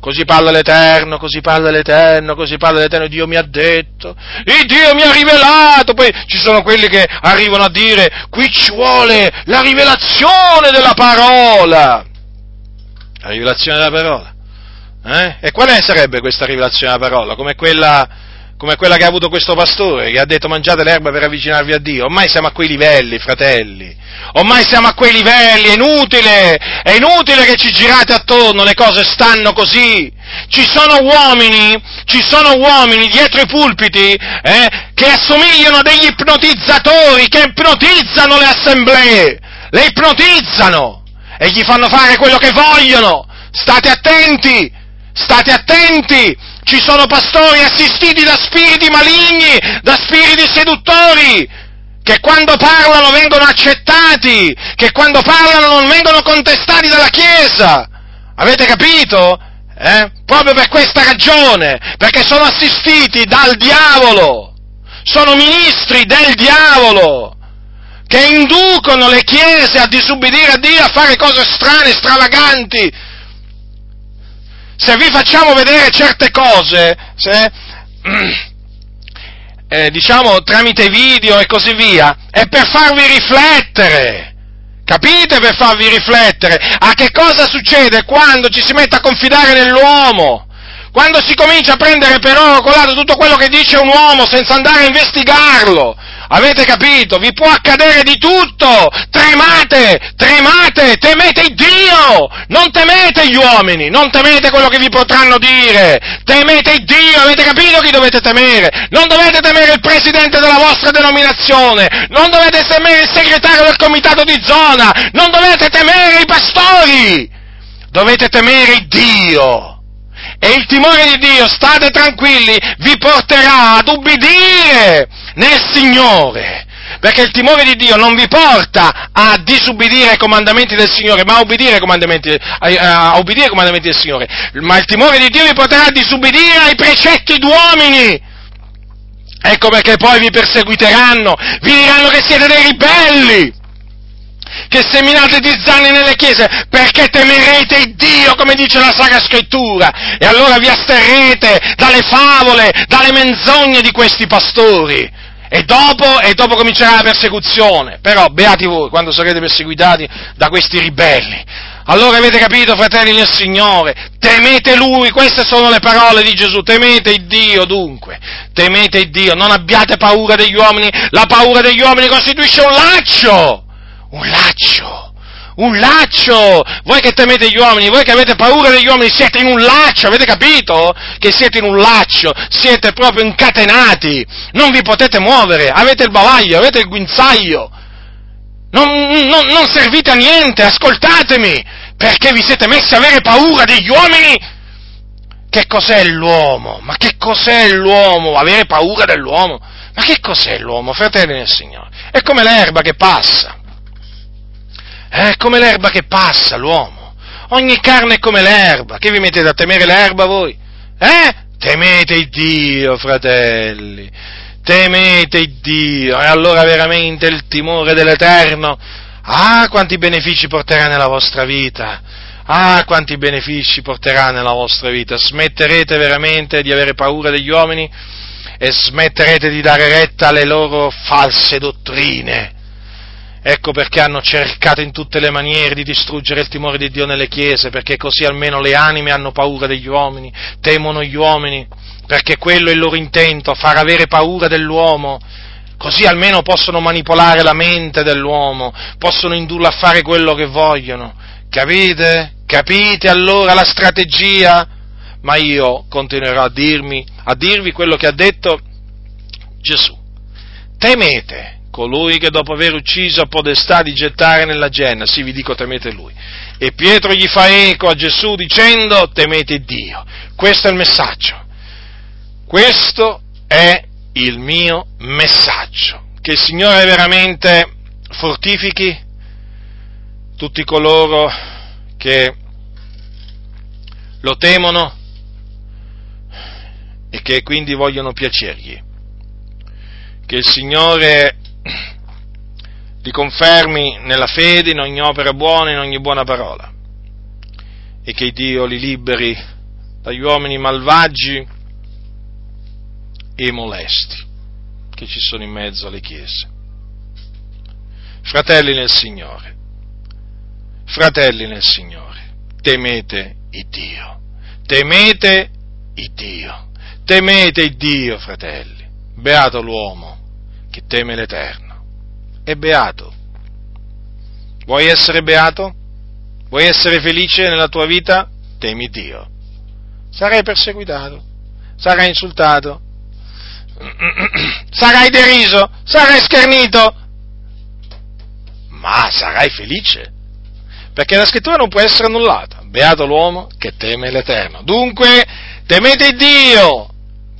S1: Così parla l'Eterno, così parla l'Eterno, così parla l'Eterno, Dio mi ha detto, il Dio mi ha rivelato, poi ci sono quelli che arrivano a dire, qui ci vuole la rivelazione della parola. La rivelazione della parola. Eh? E qual è sarebbe questa rivelazione della parola? Come quella come quella che ha avuto questo pastore, che ha detto mangiate l'erba per avvicinarvi a Dio. Ormai siamo a quei livelli, fratelli. Ormai siamo a quei livelli, è inutile, è inutile che ci girate attorno, le cose stanno così. Ci sono uomini, ci sono uomini dietro i pulpiti eh, che assomigliano a degli ipnotizzatori, che ipnotizzano le assemblee, le ipnotizzano e gli fanno fare quello che vogliono. State attenti, state attenti, ci sono pastori assistiti da spiriti maligni, da spiriti seduttori, che quando parlano vengono accettati, che quando parlano non vengono contestati dalla Chiesa. Avete capito? Eh? Proprio per questa ragione, perché sono assistiti dal diavolo, sono ministri del diavolo, che inducono le chiese a disubbidire a Dio, a fare cose strane, stravaganti, se vi facciamo vedere certe cose, se, (clears throat) eh, diciamo tramite video e così via, è per farvi riflettere. Capite per farvi riflettere a che cosa succede quando ci si mette a confidare nell'uomo? Quando si comincia a prendere per oro colato tutto quello che dice un uomo senza andare a investigarlo, Avete capito? Vi può accadere di tutto! Tremate! Tremate! Temete Dio! Non temete gli uomini! Non temete quello che vi potranno dire! Temete Dio! Avete capito chi dovete temere? Non dovete temere il presidente della vostra denominazione! Non dovete temere il segretario del comitato di zona! Non dovete temere i pastori! Dovete temere Dio! E il timore di Dio, state tranquilli, vi porterà ad ubbidire nel Signore. Perché il timore di Dio non vi porta a disubbidire ai comandamenti del Signore, ma a ubbidire ai comandamenti, a, a ubbidire ai comandamenti del Signore. Ma il timore di Dio vi porterà a disubbidire ai precetti d'uomini. Ecco perché poi vi perseguiteranno, vi diranno che siete dei ribelli che seminate di zanne nelle chiese, perché temerete Dio, come dice la Sacra Scrittura, e allora vi asterrete dalle favole, dalle menzogne di questi pastori. E dopo, e dopo comincerà la persecuzione. Però, beati voi, quando sarete perseguitati da questi ribelli. Allora avete capito, fratelli del Signore, temete Lui, queste sono le parole di Gesù, temete il Dio dunque, temete il Dio, non abbiate paura degli uomini, la paura degli uomini costituisce un laccio, un laccio, un laccio! Voi che temete gli uomini, voi che avete paura degli uomini, siete in un laccio, avete capito? Che siete in un laccio, siete proprio incatenati, non vi potete muovere, avete il bavaglio, avete il guinzaglio, non, non, non servite a niente, ascoltatemi, perché vi siete messi a avere paura degli uomini? Che cos'è l'uomo? Ma che cos'è l'uomo? Avere paura dell'uomo? Ma che cos'è l'uomo, fratelli del Signore? È come l'erba che passa. È come l'erba che passa l'uomo. Ogni carne è come l'erba. Che vi mettete a temere l'erba voi? Eh? Temete il Dio, fratelli. Temete il Dio. E allora veramente il timore dell'Eterno. Ah, quanti benefici porterà nella vostra vita. Ah, quanti benefici porterà nella vostra vita. Smetterete veramente di avere paura degli uomini e smetterete di dare retta alle loro false dottrine Ecco perché hanno cercato in tutte le maniere di distruggere il timore di Dio nelle chiese, perché così almeno le anime hanno paura degli uomini, temono gli uomini, perché quello è il loro intento, far avere paura dell'uomo. Così almeno possono manipolare la mente dell'uomo, possono indurlo a fare quello che vogliono. Capite? Capite allora la strategia? Ma io continuerò a, dirmi, a dirvi quello che ha detto Gesù. Temete colui che dopo aver ucciso ha podestà di gettare nella genna, sì vi dico temete lui. E Pietro gli fa eco a Gesù dicendo temete Dio. Questo è il messaggio. Questo è il mio messaggio. Che il Signore veramente fortifichi tutti coloro che lo temono e che quindi vogliono piacergli. Che il Signore li confermi nella fede, in ogni opera buona, in ogni buona parola, e che Dio li liberi dagli uomini malvagi e molesti che ci sono in mezzo alle chiese. Fratelli nel Signore, fratelli nel Signore, temete il Dio, temete il Dio, temete il Dio, fratelli, beato l'uomo che teme l'Eterno è beato. Vuoi essere beato? Vuoi essere felice nella tua vita? Temi Dio. Sarai perseguitato, sarai insultato, (clears throat) sarai deriso, sarai schernito, ma sarai felice, perché la scrittura non può essere annullata. Beato l'uomo che teme l'Eterno. Dunque, temete Dio,